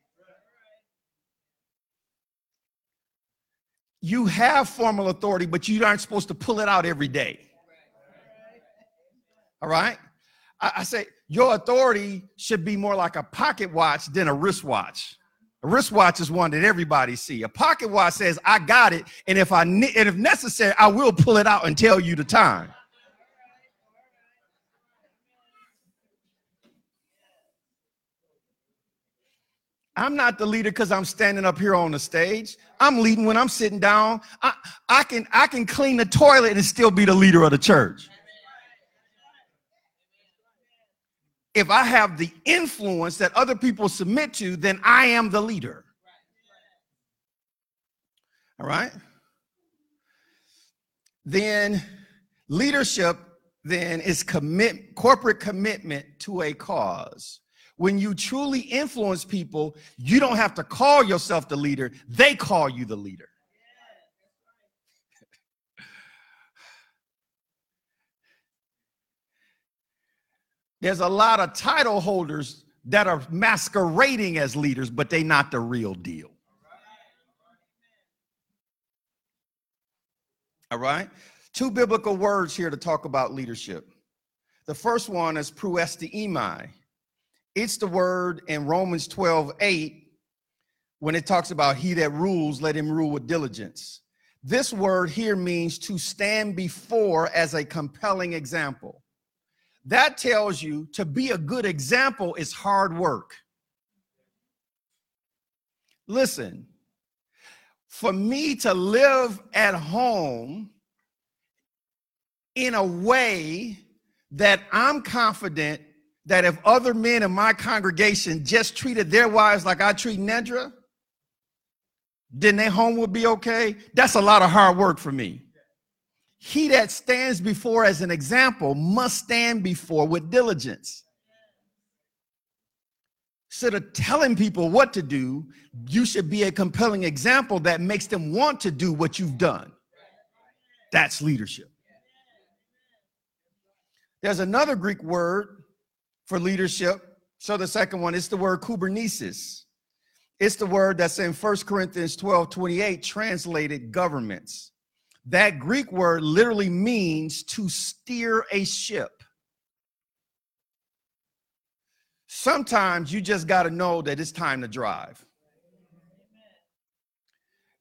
You have formal authority, but you aren't supposed to pull it out every day. All right? I, I, say your authority should be more like a pocket watch than a wristwatch. A wristwatch is one that everybody see. A pocket watch says, "I got it," and if I and if necessary, I will pull it out and tell you the time. I'm not the leader because I'm standing up here on the stage. I'm leading when I'm sitting down. I, I can I can clean the toilet and still be the leader of the church. If I have the influence that other people submit to, then I am the leader. All right? Then leadership then is commit corporate commitment to a cause when you truly influence people, you don't have to call yourself the leader, they call you the leader. There's a lot of title holders that are masquerading as leaders, but they're not the real deal. All right? Two biblical words here to talk about leadership. The first one is proistemi, it's the word in Romans 12, 8, when it talks about he that rules, let him rule with diligence. This word here means to stand before as a compelling example. That tells you to be a good example is hard work. Listen, for me to live at home in a way that I'm confident that if other men in my congregation just treated their wives like I treat Nedra, then their home would be okay. That's a lot of hard work for me. He that stands before as an example must stand before with diligence. Instead of telling people what to do, you should be a compelling example that makes them want to do what you've done. That's leadership. There's another Greek word for leadership. So the second one is the word kubernesis. It's the word that's in 1 Corinthians 12 28, translated governments. That Greek word literally means to steer a ship. Sometimes you just got to know that it's time to drive.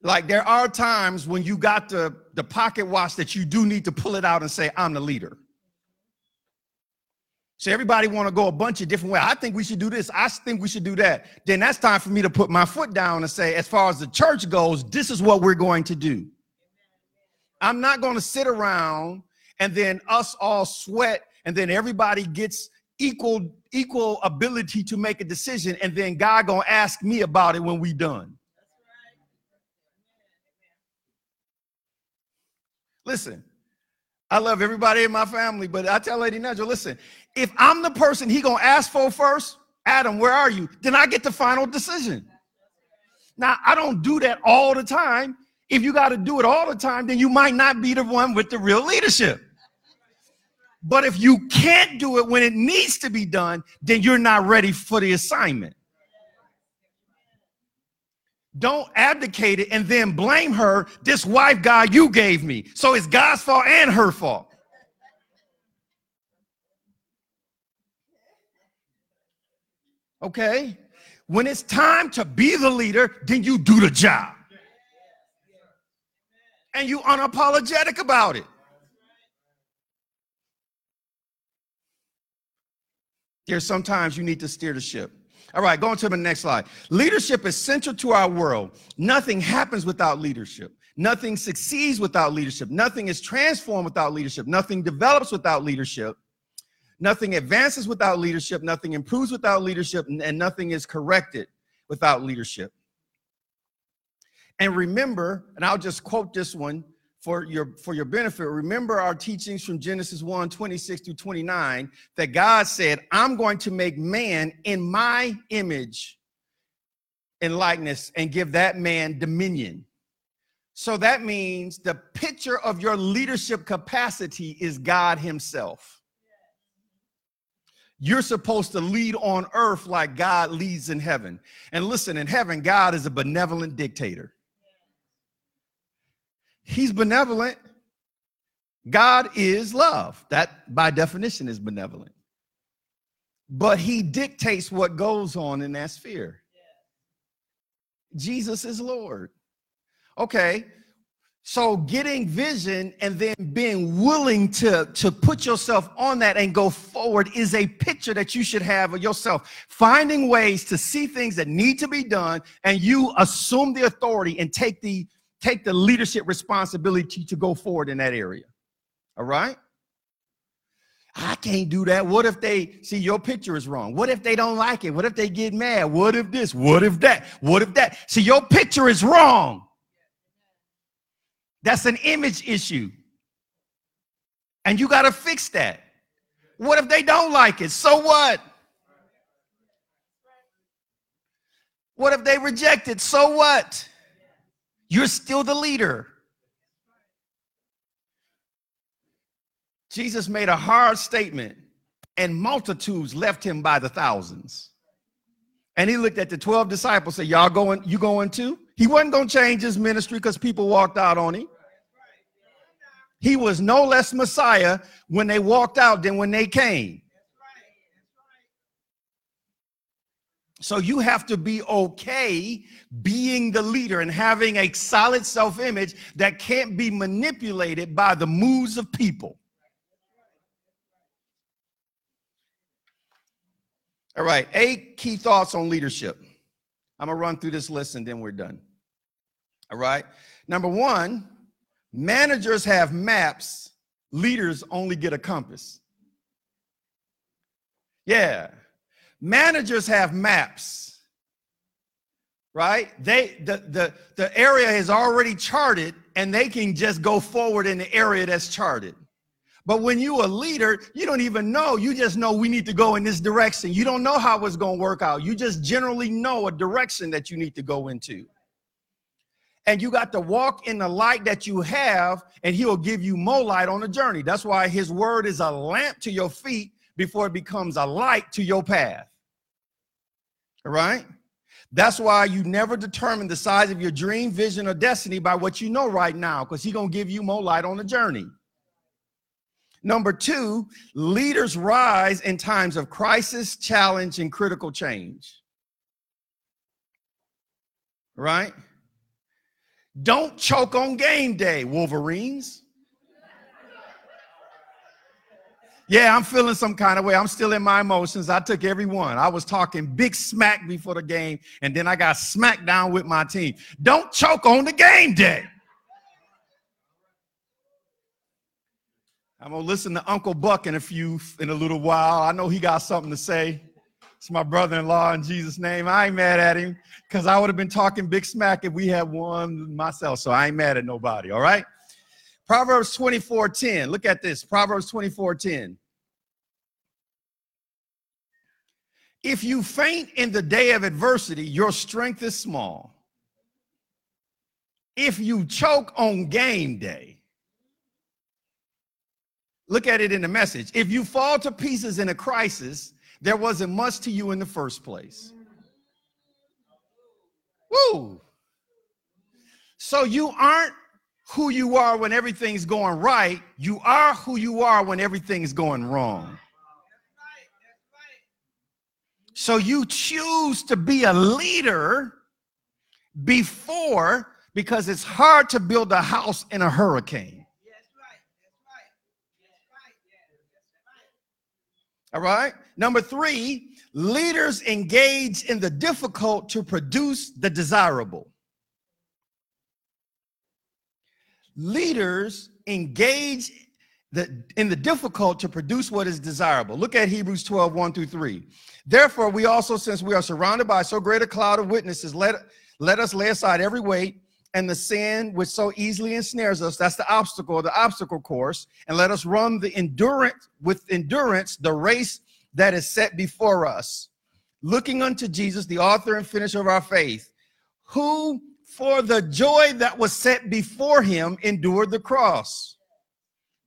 Like there are times when you got the, the pocket watch that you do need to pull it out and say, I'm the leader. So everybody want to go a bunch of different ways. I think we should do this. I think we should do that. Then that's time for me to put my foot down and say, as far as the church goes, this is what we're going to do. I'm not going to sit around and then us all sweat and then everybody gets equal equal ability to make a decision and then God going to ask me about it when we done. Listen, I love everybody in my family, but I tell Lady Nedra, listen, if I'm the person he gonna ask for first, Adam, where are you? Then I get the final decision. Now, I don't do that all the time. If you got to do it all the time, then you might not be the one with the real leadership. But if you can't do it when it needs to be done, then you're not ready for the assignment. Don't abdicate it and then blame her, this wife God you gave me. So it's God's fault and her fault. Okay? When it's time to be the leader, then you do the job. And you unapologetic about it. There's sometimes you need to steer the ship. All right, going to the next slide. Leadership is central to our world. Nothing happens without leadership. Nothing succeeds without leadership. Nothing is transformed without leadership. Nothing develops without leadership. Nothing advances without leadership. Nothing improves without leadership. And nothing is corrected without leadership. And remember, and I'll just quote this one for your for your benefit remember our teachings from genesis 1 26 through 29 that god said i'm going to make man in my image and likeness and give that man dominion so that means the picture of your leadership capacity is god himself you're supposed to lead on earth like god leads in heaven and listen in heaven god is a benevolent dictator He's benevolent. God is love. That, by definition, is benevolent. But he dictates what goes on in that sphere. Jesus is Lord. Okay, so getting vision and then being willing to, to put yourself on that and go forward is a picture that you should have of yourself. Finding ways to see things that need to be done and you assume the authority and take the take the leadership responsibility to go forward in that area. All right? I can't do that. What if they see your picture is wrong? What if they don't like it? What if they get mad? What if this? What if that? What if that? See, your picture is wrong. That's an image issue. And you got to fix that. What if they don't like it? So what? What if they reject it? So what? You're still the leader. Jesus made a hard statement, and multitudes left him by the thousands. And he looked at the 12 disciples, said, Y'all going, you going too? He wasn't going to change his ministry because people walked out on him. He was no less Messiah when they walked out than when they came. So you have to be okay being the leader and having a solid self image that can't be manipulated by the moods of people. All right, eight key thoughts on leadership. I'm gonna run through this list and then we're done. All right, number one, managers have maps, leaders only get a compass. Yeah, Managers have maps, right? They the the the area is already charted and they can just go forward in the area that's charted. But when you a leader, you don't even know. You just know we need to go in this direction. You don't know how it's going to work out. You just generally know a direction that you need to go into. And you got to walk in the light that you have, and he'll give you more light on the journey. That's why his word is a lamp to your feet before it becomes a light to your path. All right? That's why you never determine the size of your dream, vision, or destiny by what you know right now, because he's gonna give you more light on the journey. Number two, leaders rise in times of crisis, challenge, and critical change. Right? Don't choke on game day, Wolverines. Yeah, I'm feeling some kind of way. I'm still in my emotions. I took every one. I was talking big smack before the game, and then I got smacked down with my team. Don't choke on the game day. I'm gonna listen to Uncle Buck in a few in a little while. I know he got something to say. It's my brother-in-law in Jesus' name. I ain't mad at him because I would have been talking big smack if we had won myself. So I ain't mad at nobody. All right. Proverbs 24 10. Look at this. Proverbs 24 10. If you faint in the day of adversity, your strength is small. If you choke on game day, look at it in the message. If you fall to pieces in a crisis, there wasn't much to you in the first place. Woo! So you aren't who you are when everything's going right, you are who you are when everything's going wrong. So you choose to be a leader before because it's hard to build a house in a hurricane. All right. Number three, leaders engage in the difficult to produce the desirable. leaders engage the, in the difficult to produce what is desirable. Look at Hebrews 12, 1 through 3. Therefore, we also, since we are surrounded by so great a cloud of witnesses, let, let us lay aside every weight and the sin which so easily ensnares us. That's the obstacle, the obstacle course. And let us run the endurance with endurance, the race that is set before us. Looking unto Jesus, the author and finisher of our faith, who for the joy that was set before him, endured the cross.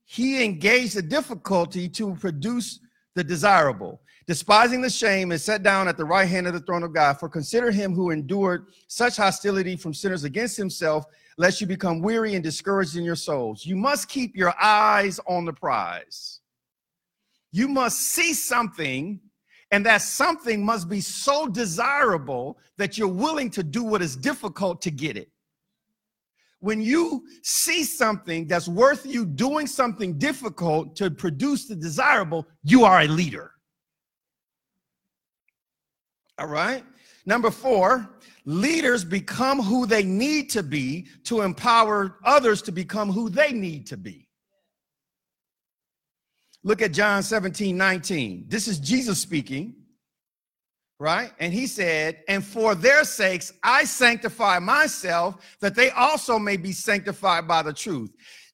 He engaged the difficulty to produce the desirable, despising the shame, and sat down at the right hand of the throne of God. For consider him who endured such hostility from sinners against himself, lest you become weary and discouraged in your souls. You must keep your eyes on the prize. You must see something and that something must be so desirable that you're willing to do what is difficult to get it. When you see something that's worth you doing something difficult to produce the desirable, you are a leader. All right. Number four, leaders become who they need to be to empower others to become who they need to be. Look at John 17, 19. This is Jesus speaking, right? And he said, And for their sakes I sanctify myself, that they also may be sanctified by the truth.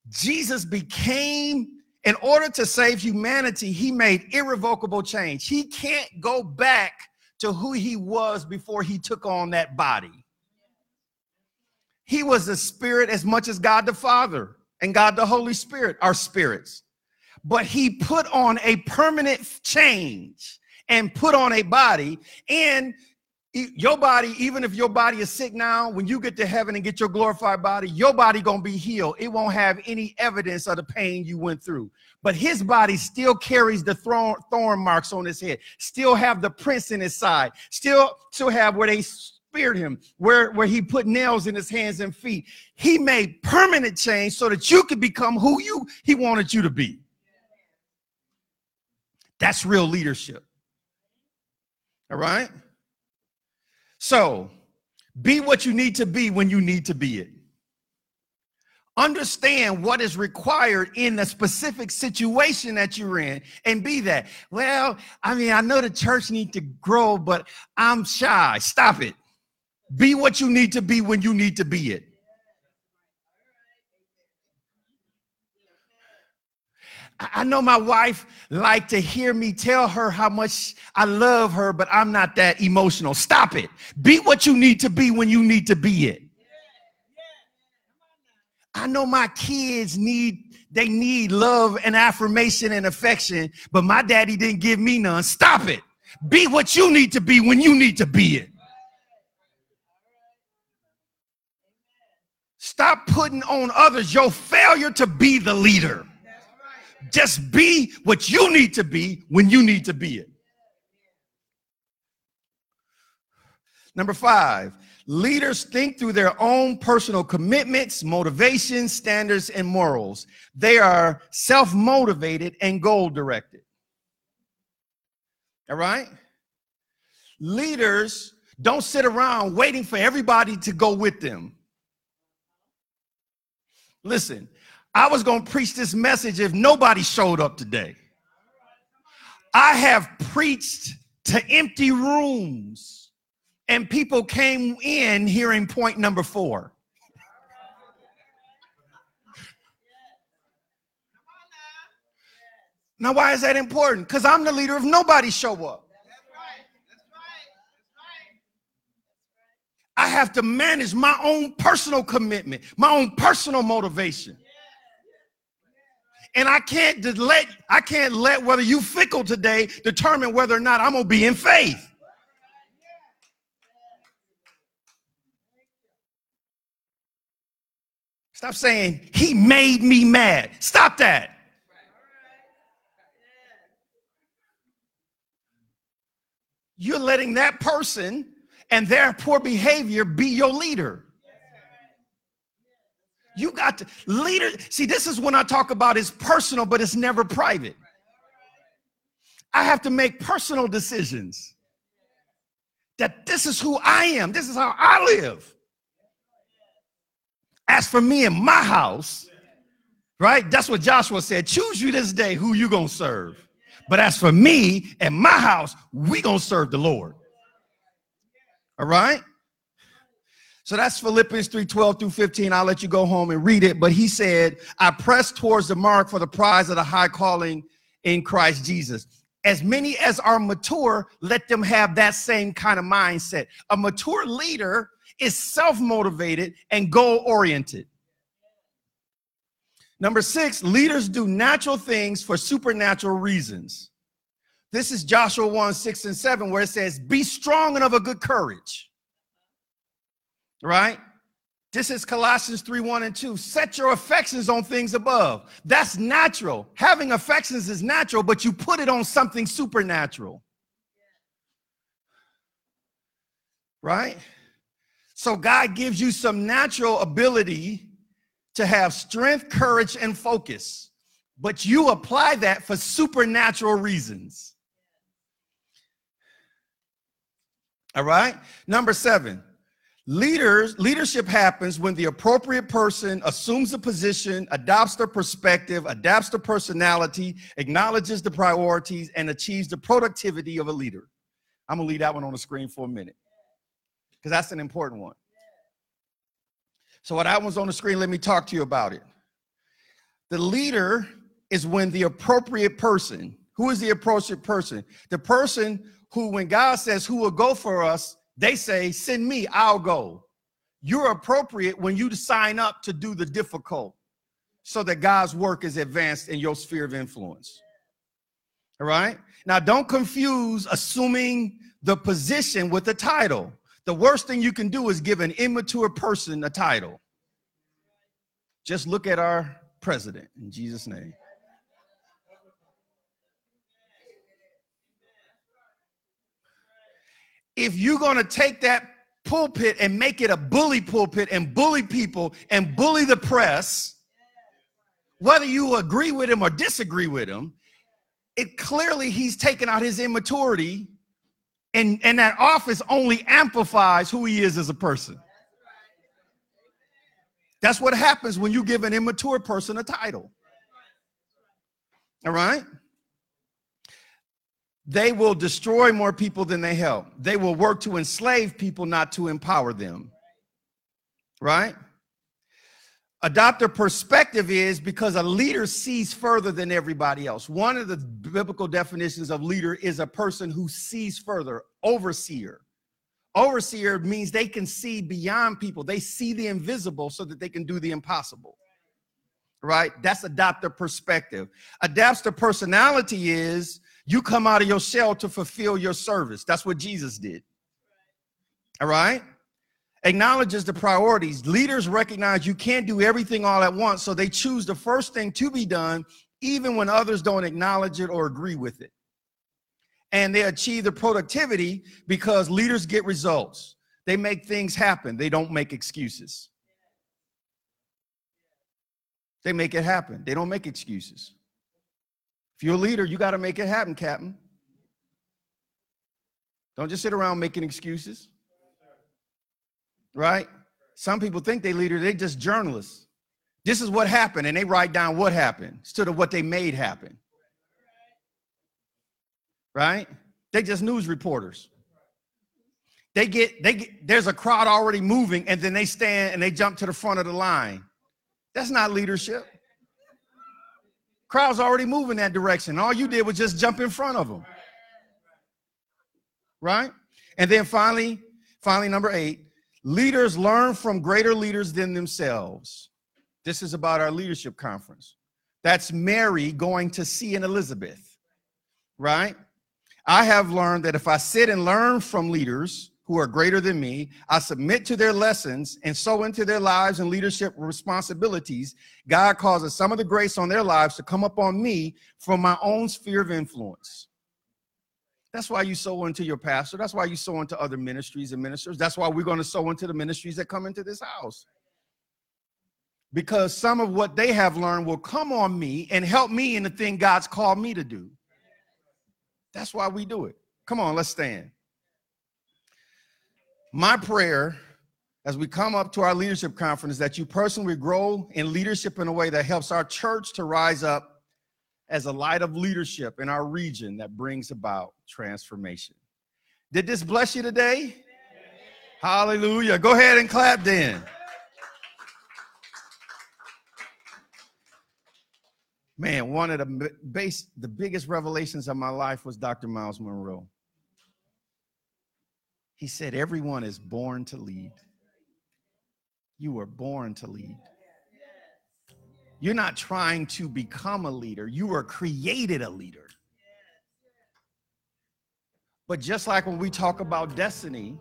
Jesus became, in order to save humanity, he made irrevocable change. He can't go back to who he was before he took on that body. He was the spirit as much as God the Father and God the Holy Spirit are spirits but he put on a permanent change and put on a body and your body even if your body is sick now when you get to heaven and get your glorified body your body gonna be healed it won't have any evidence of the pain you went through but his body still carries the thorn, thorn marks on his head still have the prints in his side still still have where they speared him where where he put nails in his hands and feet he made permanent change so that you could become who you he wanted you to be that's real leadership. All right? So, be what you need to be when you need to be it. Understand what is required in the specific situation that you're in and be that. Well, I mean, I know the church needs to grow, but I'm shy. Stop it. Be what you need to be when you need to be it. I know my wife liked to hear me tell her how much I love her, but I'm not that emotional. Stop it. Be what you need to be when you need to be it. I know my kids need they need love and affirmation and affection, but my daddy didn't give me none. Stop it. Be what you need to be when you need to be it. Stop putting on others your failure to be the leader. Just be what you need to be when you need to be it. Number five, leaders think through their own personal commitments, motivations, standards, and morals. They are self motivated and goal directed. All right? Leaders don't sit around waiting for everybody to go with them. Listen, I was going to preach this message if nobody showed up today. I have preached to empty rooms, and people came in hearing point number four. Now, why is that important? Because I'm the leader if nobody show up. I have to manage my own personal commitment, my own personal motivation. And I can't let I can't let whether you fickle today determine whether or not I'm gonna be in faith. Stop saying he made me mad. Stop that. You're letting that person and their poor behavior be your leader. You got to leader. See, this is when I talk about it's personal, but it's never private. I have to make personal decisions that this is who I am, this is how I live. As for me and my house, right? That's what Joshua said. Choose you this day who you gonna serve. But as for me and my house, we gonna serve the Lord. All right? So that's Philippians 3 12 through 15. I'll let you go home and read it. But he said, I press towards the mark for the prize of the high calling in Christ Jesus. As many as are mature, let them have that same kind of mindset. A mature leader is self motivated and goal oriented. Number six, leaders do natural things for supernatural reasons. This is Joshua 1 6 and 7, where it says, Be strong and of a good courage. Right? This is Colossians 3 1 and 2. Set your affections on things above. That's natural. Having affections is natural, but you put it on something supernatural. Right? So God gives you some natural ability to have strength, courage, and focus, but you apply that for supernatural reasons. All right. Number seven, leaders leadership happens when the appropriate person assumes a position, adopts their perspective, adapts their personality, acknowledges the priorities, and achieves the productivity of a leader. I'm gonna leave that one on the screen for a minute because that's an important one. So, what that one's on the screen, let me talk to you about it. The leader is when the appropriate person, who is the appropriate person? The person who, when God says, Who will go for us, they say, Send me, I'll go. You're appropriate when you sign up to do the difficult so that God's work is advanced in your sphere of influence. All right? Now, don't confuse assuming the position with the title. The worst thing you can do is give an immature person a title. Just look at our president in Jesus' name. If you're going to take that pulpit and make it a bully pulpit and bully people and bully the press, whether you agree with him or disagree with him, it clearly he's taken out his immaturity and, and that office only amplifies who he is as a person. That's what happens when you give an immature person a title. All right? They will destroy more people than they help. They will work to enslave people, not to empower them. Right? Adopter perspective is because a leader sees further than everybody else. One of the biblical definitions of leader is a person who sees further, overseer. Overseer means they can see beyond people, they see the invisible so that they can do the impossible. Right? That's adopter perspective. Adapter personality is you come out of your shell to fulfill your service. That's what Jesus did. All right? acknowledges the priorities. Leaders recognize you can't do everything all at once, so they choose the first thing to be done, even when others don't acknowledge it or agree with it. And they achieve the productivity because leaders get results. They make things happen, they don't make excuses. They make it happen, they don't make excuses. If you're a leader, you got to make it happen, Captain. Don't just sit around making excuses right? Some people think they leaders, they just journalists. This is what happened, and they write down what happened instead of what they made happen. Right? They just news reporters. They get they get there's a crowd already moving, and then they stand and they jump to the front of the line. That's not leadership. Crowd's already moving that direction. All you did was just jump in front of them. Right? And then finally, finally, number eight, Leaders learn from greater leaders than themselves. This is about our leadership conference. That's Mary going to see an Elizabeth, right? I have learned that if I sit and learn from leaders who are greater than me, I submit to their lessons and sow into their lives and leadership responsibilities, God causes some of the grace on their lives to come upon me from my own sphere of influence. That's why you sow into your pastor. That's why you sow into other ministries and ministers. That's why we're going to sow into the ministries that come into this house. Because some of what they have learned will come on me and help me in the thing God's called me to do. That's why we do it. Come on, let's stand. My prayer as we come up to our leadership conference that you personally grow in leadership in a way that helps our church to rise up as a light of leadership in our region that brings about transformation. Did this bless you today? Hallelujah. Go ahead and clap then. Man, one of the base, the biggest revelations of my life was Dr. Myles Munroe. He said, Everyone is born to lead. You were born to lead. You're not trying to become a leader, you were created a leader. But just like when we talk about destiny,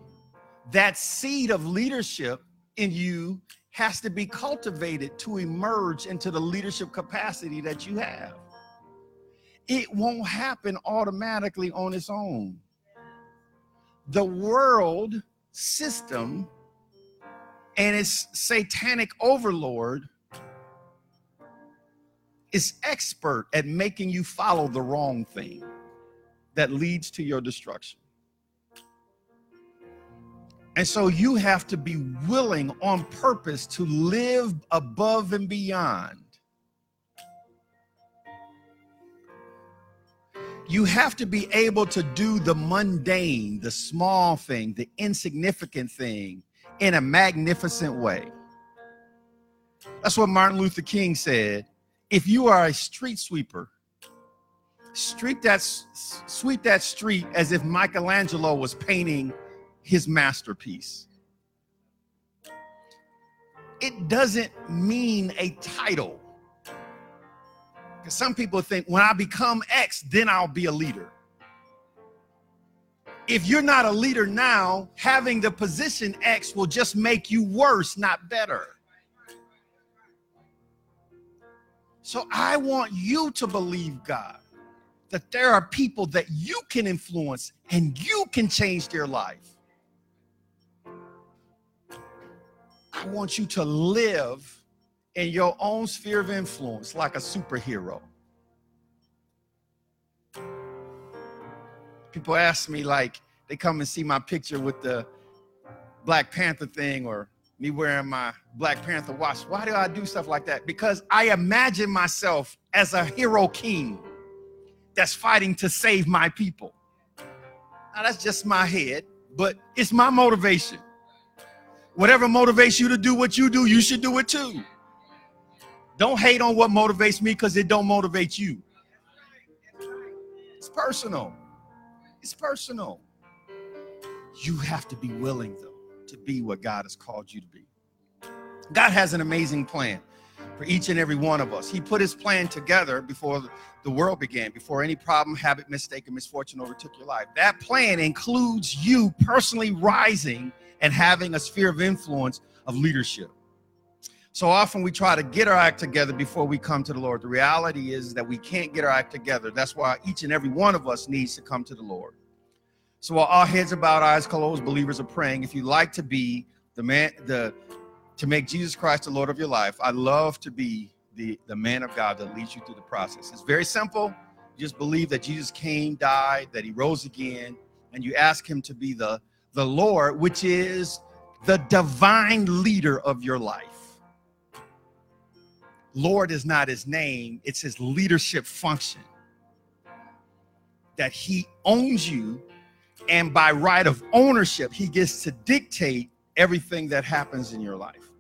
that seed of leadership in you has to be cultivated to emerge into the leadership capacity that you have. It won't happen automatically on its own. The world system and its satanic overlord is expert at making you follow the wrong thing that leads to your destruction. And so you have to be willing on purpose to live above and beyond. You have to be able to do the mundane, the small thing, the insignificant thing in a magnificent way. That's what Martin Luther King said if you are a street sweeper, sweep that sweep that street as if Michelangelo was painting his masterpiece. It doesn't mean a title. Because some people think when I become X, then I'll be a leader. If you're not a leader now, having the position X will just make you worse, not better. So I want you to believe, God, that there are people that you can influence and you can change their life. I want you to live in your own sphere of influence like a superhero. People ask me, like, they come and see my picture with the Black Panther thing or me wearing my Black Panther watch. Why do I do stuff like that? Because I imagine myself as a hero king that's fighting to save my people. Now, that's just my head, but it's my motivation. Whatever motivates you to do what you do, you should do it too. Don't hate on what motivates me because it don't motivate you. It's personal. It's personal. You have to be willing, though to be what God has called you to be. God has an amazing plan. for each and every one of us. He put his plan together before the world began, before any problem, habit, mistake, or misfortune overtook your life. That plan includes you personally rising and having a sphere of influence of leadership. So often we try to get our act together before we come to the Lord. The reality is that we can't get our act together. That's why each and every one of us needs to come to the Lord. So while our heads are bowed, eyes closed, believers are praying. If you'd like to be the man, the to make Jesus Christ the Lord of your life, I love to be the, the man of God that leads you through the process. It's very simple. You just believe that Jesus came, died, that he rose again, and you ask him to be the, the Lord, which is the divine leader of your life. Lord is not his name, it's his leadership function. That he owns you, and by right of ownership, he gets to dictate everything that happens in your life.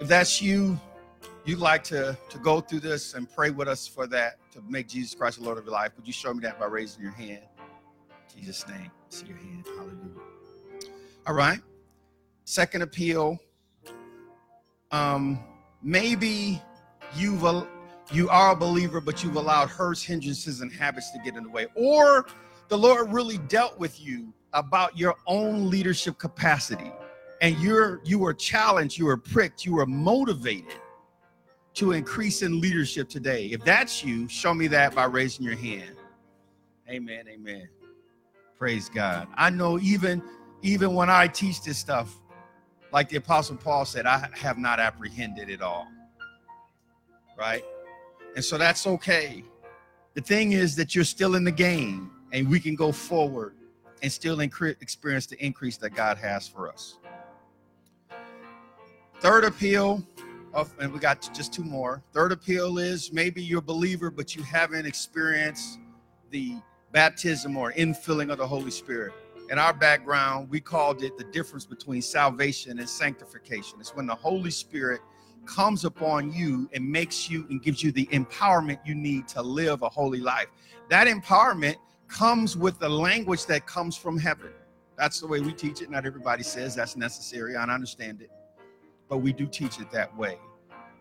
If that's you, you'd like to, to go through this and pray with us for that, to make Jesus Christ the Lord of your life, would you show me that by raising your hand? In Jesus' name. See your hand. Hallelujah. All right. Second appeal. Um, maybe you've you are a believer, but you've allowed hurts, hindrances, and habits to get in the way. Or the Lord really dealt with you about your own leadership capacity. And you're you were challenged, you were pricked, you were motivated to increase in leadership today. If that's you, show me that by raising your hand. Amen. Amen. Praise God. I know even even when I teach this stuff, like the apostle Paul said, I have not apprehended it all. Right? And so that's okay. The thing is that you're still in the game and we can go forward and still experience the increase that God has for us. Third appeal of, and we got just two more. Third appeal is maybe you're a believer, but you haven't experienced the baptism or infilling of the Holy Spirit. In our background, we called it the difference between salvation and sanctification. It's when the Holy Spirit comes upon you and makes you and gives you the empowerment you need to live a holy life. That empowerment comes with the language that comes from heaven. That's the way we teach it. Not everybody says that's necessary. I understand it but we do teach it that way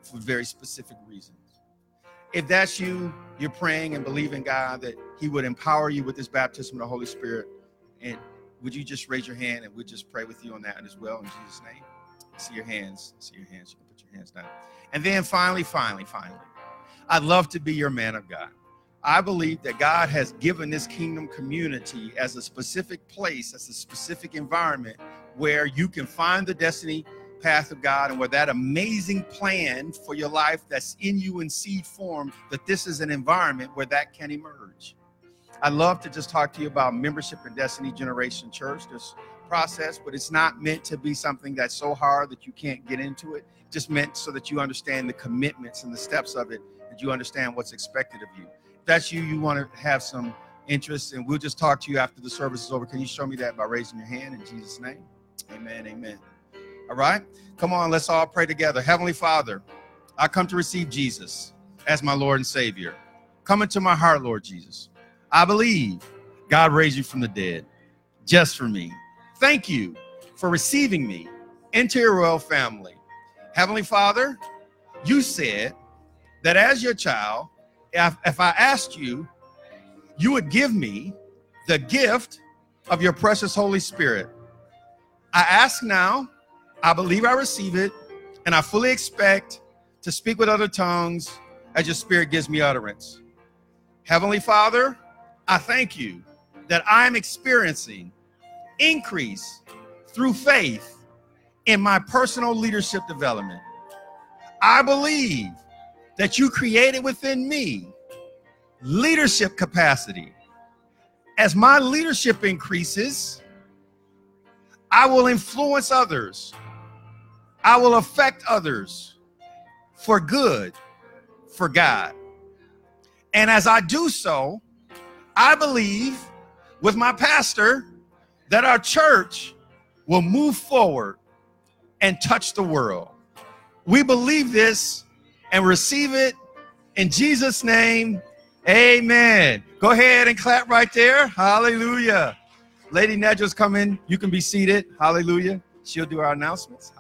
for very specific reasons. If that's you, you're praying and believing God that He would empower you with this baptism of the Holy Spirit. And would you just raise your hand and we'll just pray with you on that as well in Jesus' name? See your hands. See your hands. You can put your hands down. And then finally, finally, finally, I'd love to be your man of God. I believe that God has given this kingdom community as a specific place, as a specific environment where you can find the destiny path of God and where that amazing plan for your life that's in you in seed form, that this is an environment where that can emerge. I'd love to just talk to you about membership in Destiny Generation Church, this process, but it's not meant to be something that's so hard that you can't get into it. Just meant so that you understand the commitments and the steps of it, that you understand what's expected of you. If that's you, you want to have some interest, and we'll just talk to you after the service is over. Can you show me that by raising your hand in Jesus' name? Amen. Amen. All right? Come on, let's all pray together. Heavenly Father, I come to receive Jesus as my Lord and Savior. Come into my heart, Lord Jesus. I believe God raised you from the dead just for me. Thank you for receiving me into your royal family. Heavenly Father, you said that as your child, if, if I asked you, you would give me the gift of your precious Holy Spirit. I ask now I believe I receive it, and I fully expect to speak with other tongues as your spirit gives me utterance. Heavenly Father, I thank you that I'm experiencing increase through faith in my personal leadership development. I believe that you created within me leadership capacity. As my leadership increases, I will influence others I will affect others for good for God. And as I do so, I believe with my pastor that our church will move forward and touch the world. We believe this and receive it in Jesus' name. Amen. Go ahead and clap right there. Hallelujah. Lady Nedra's coming. You can be seated. Hallelujah. She'll do our announcements.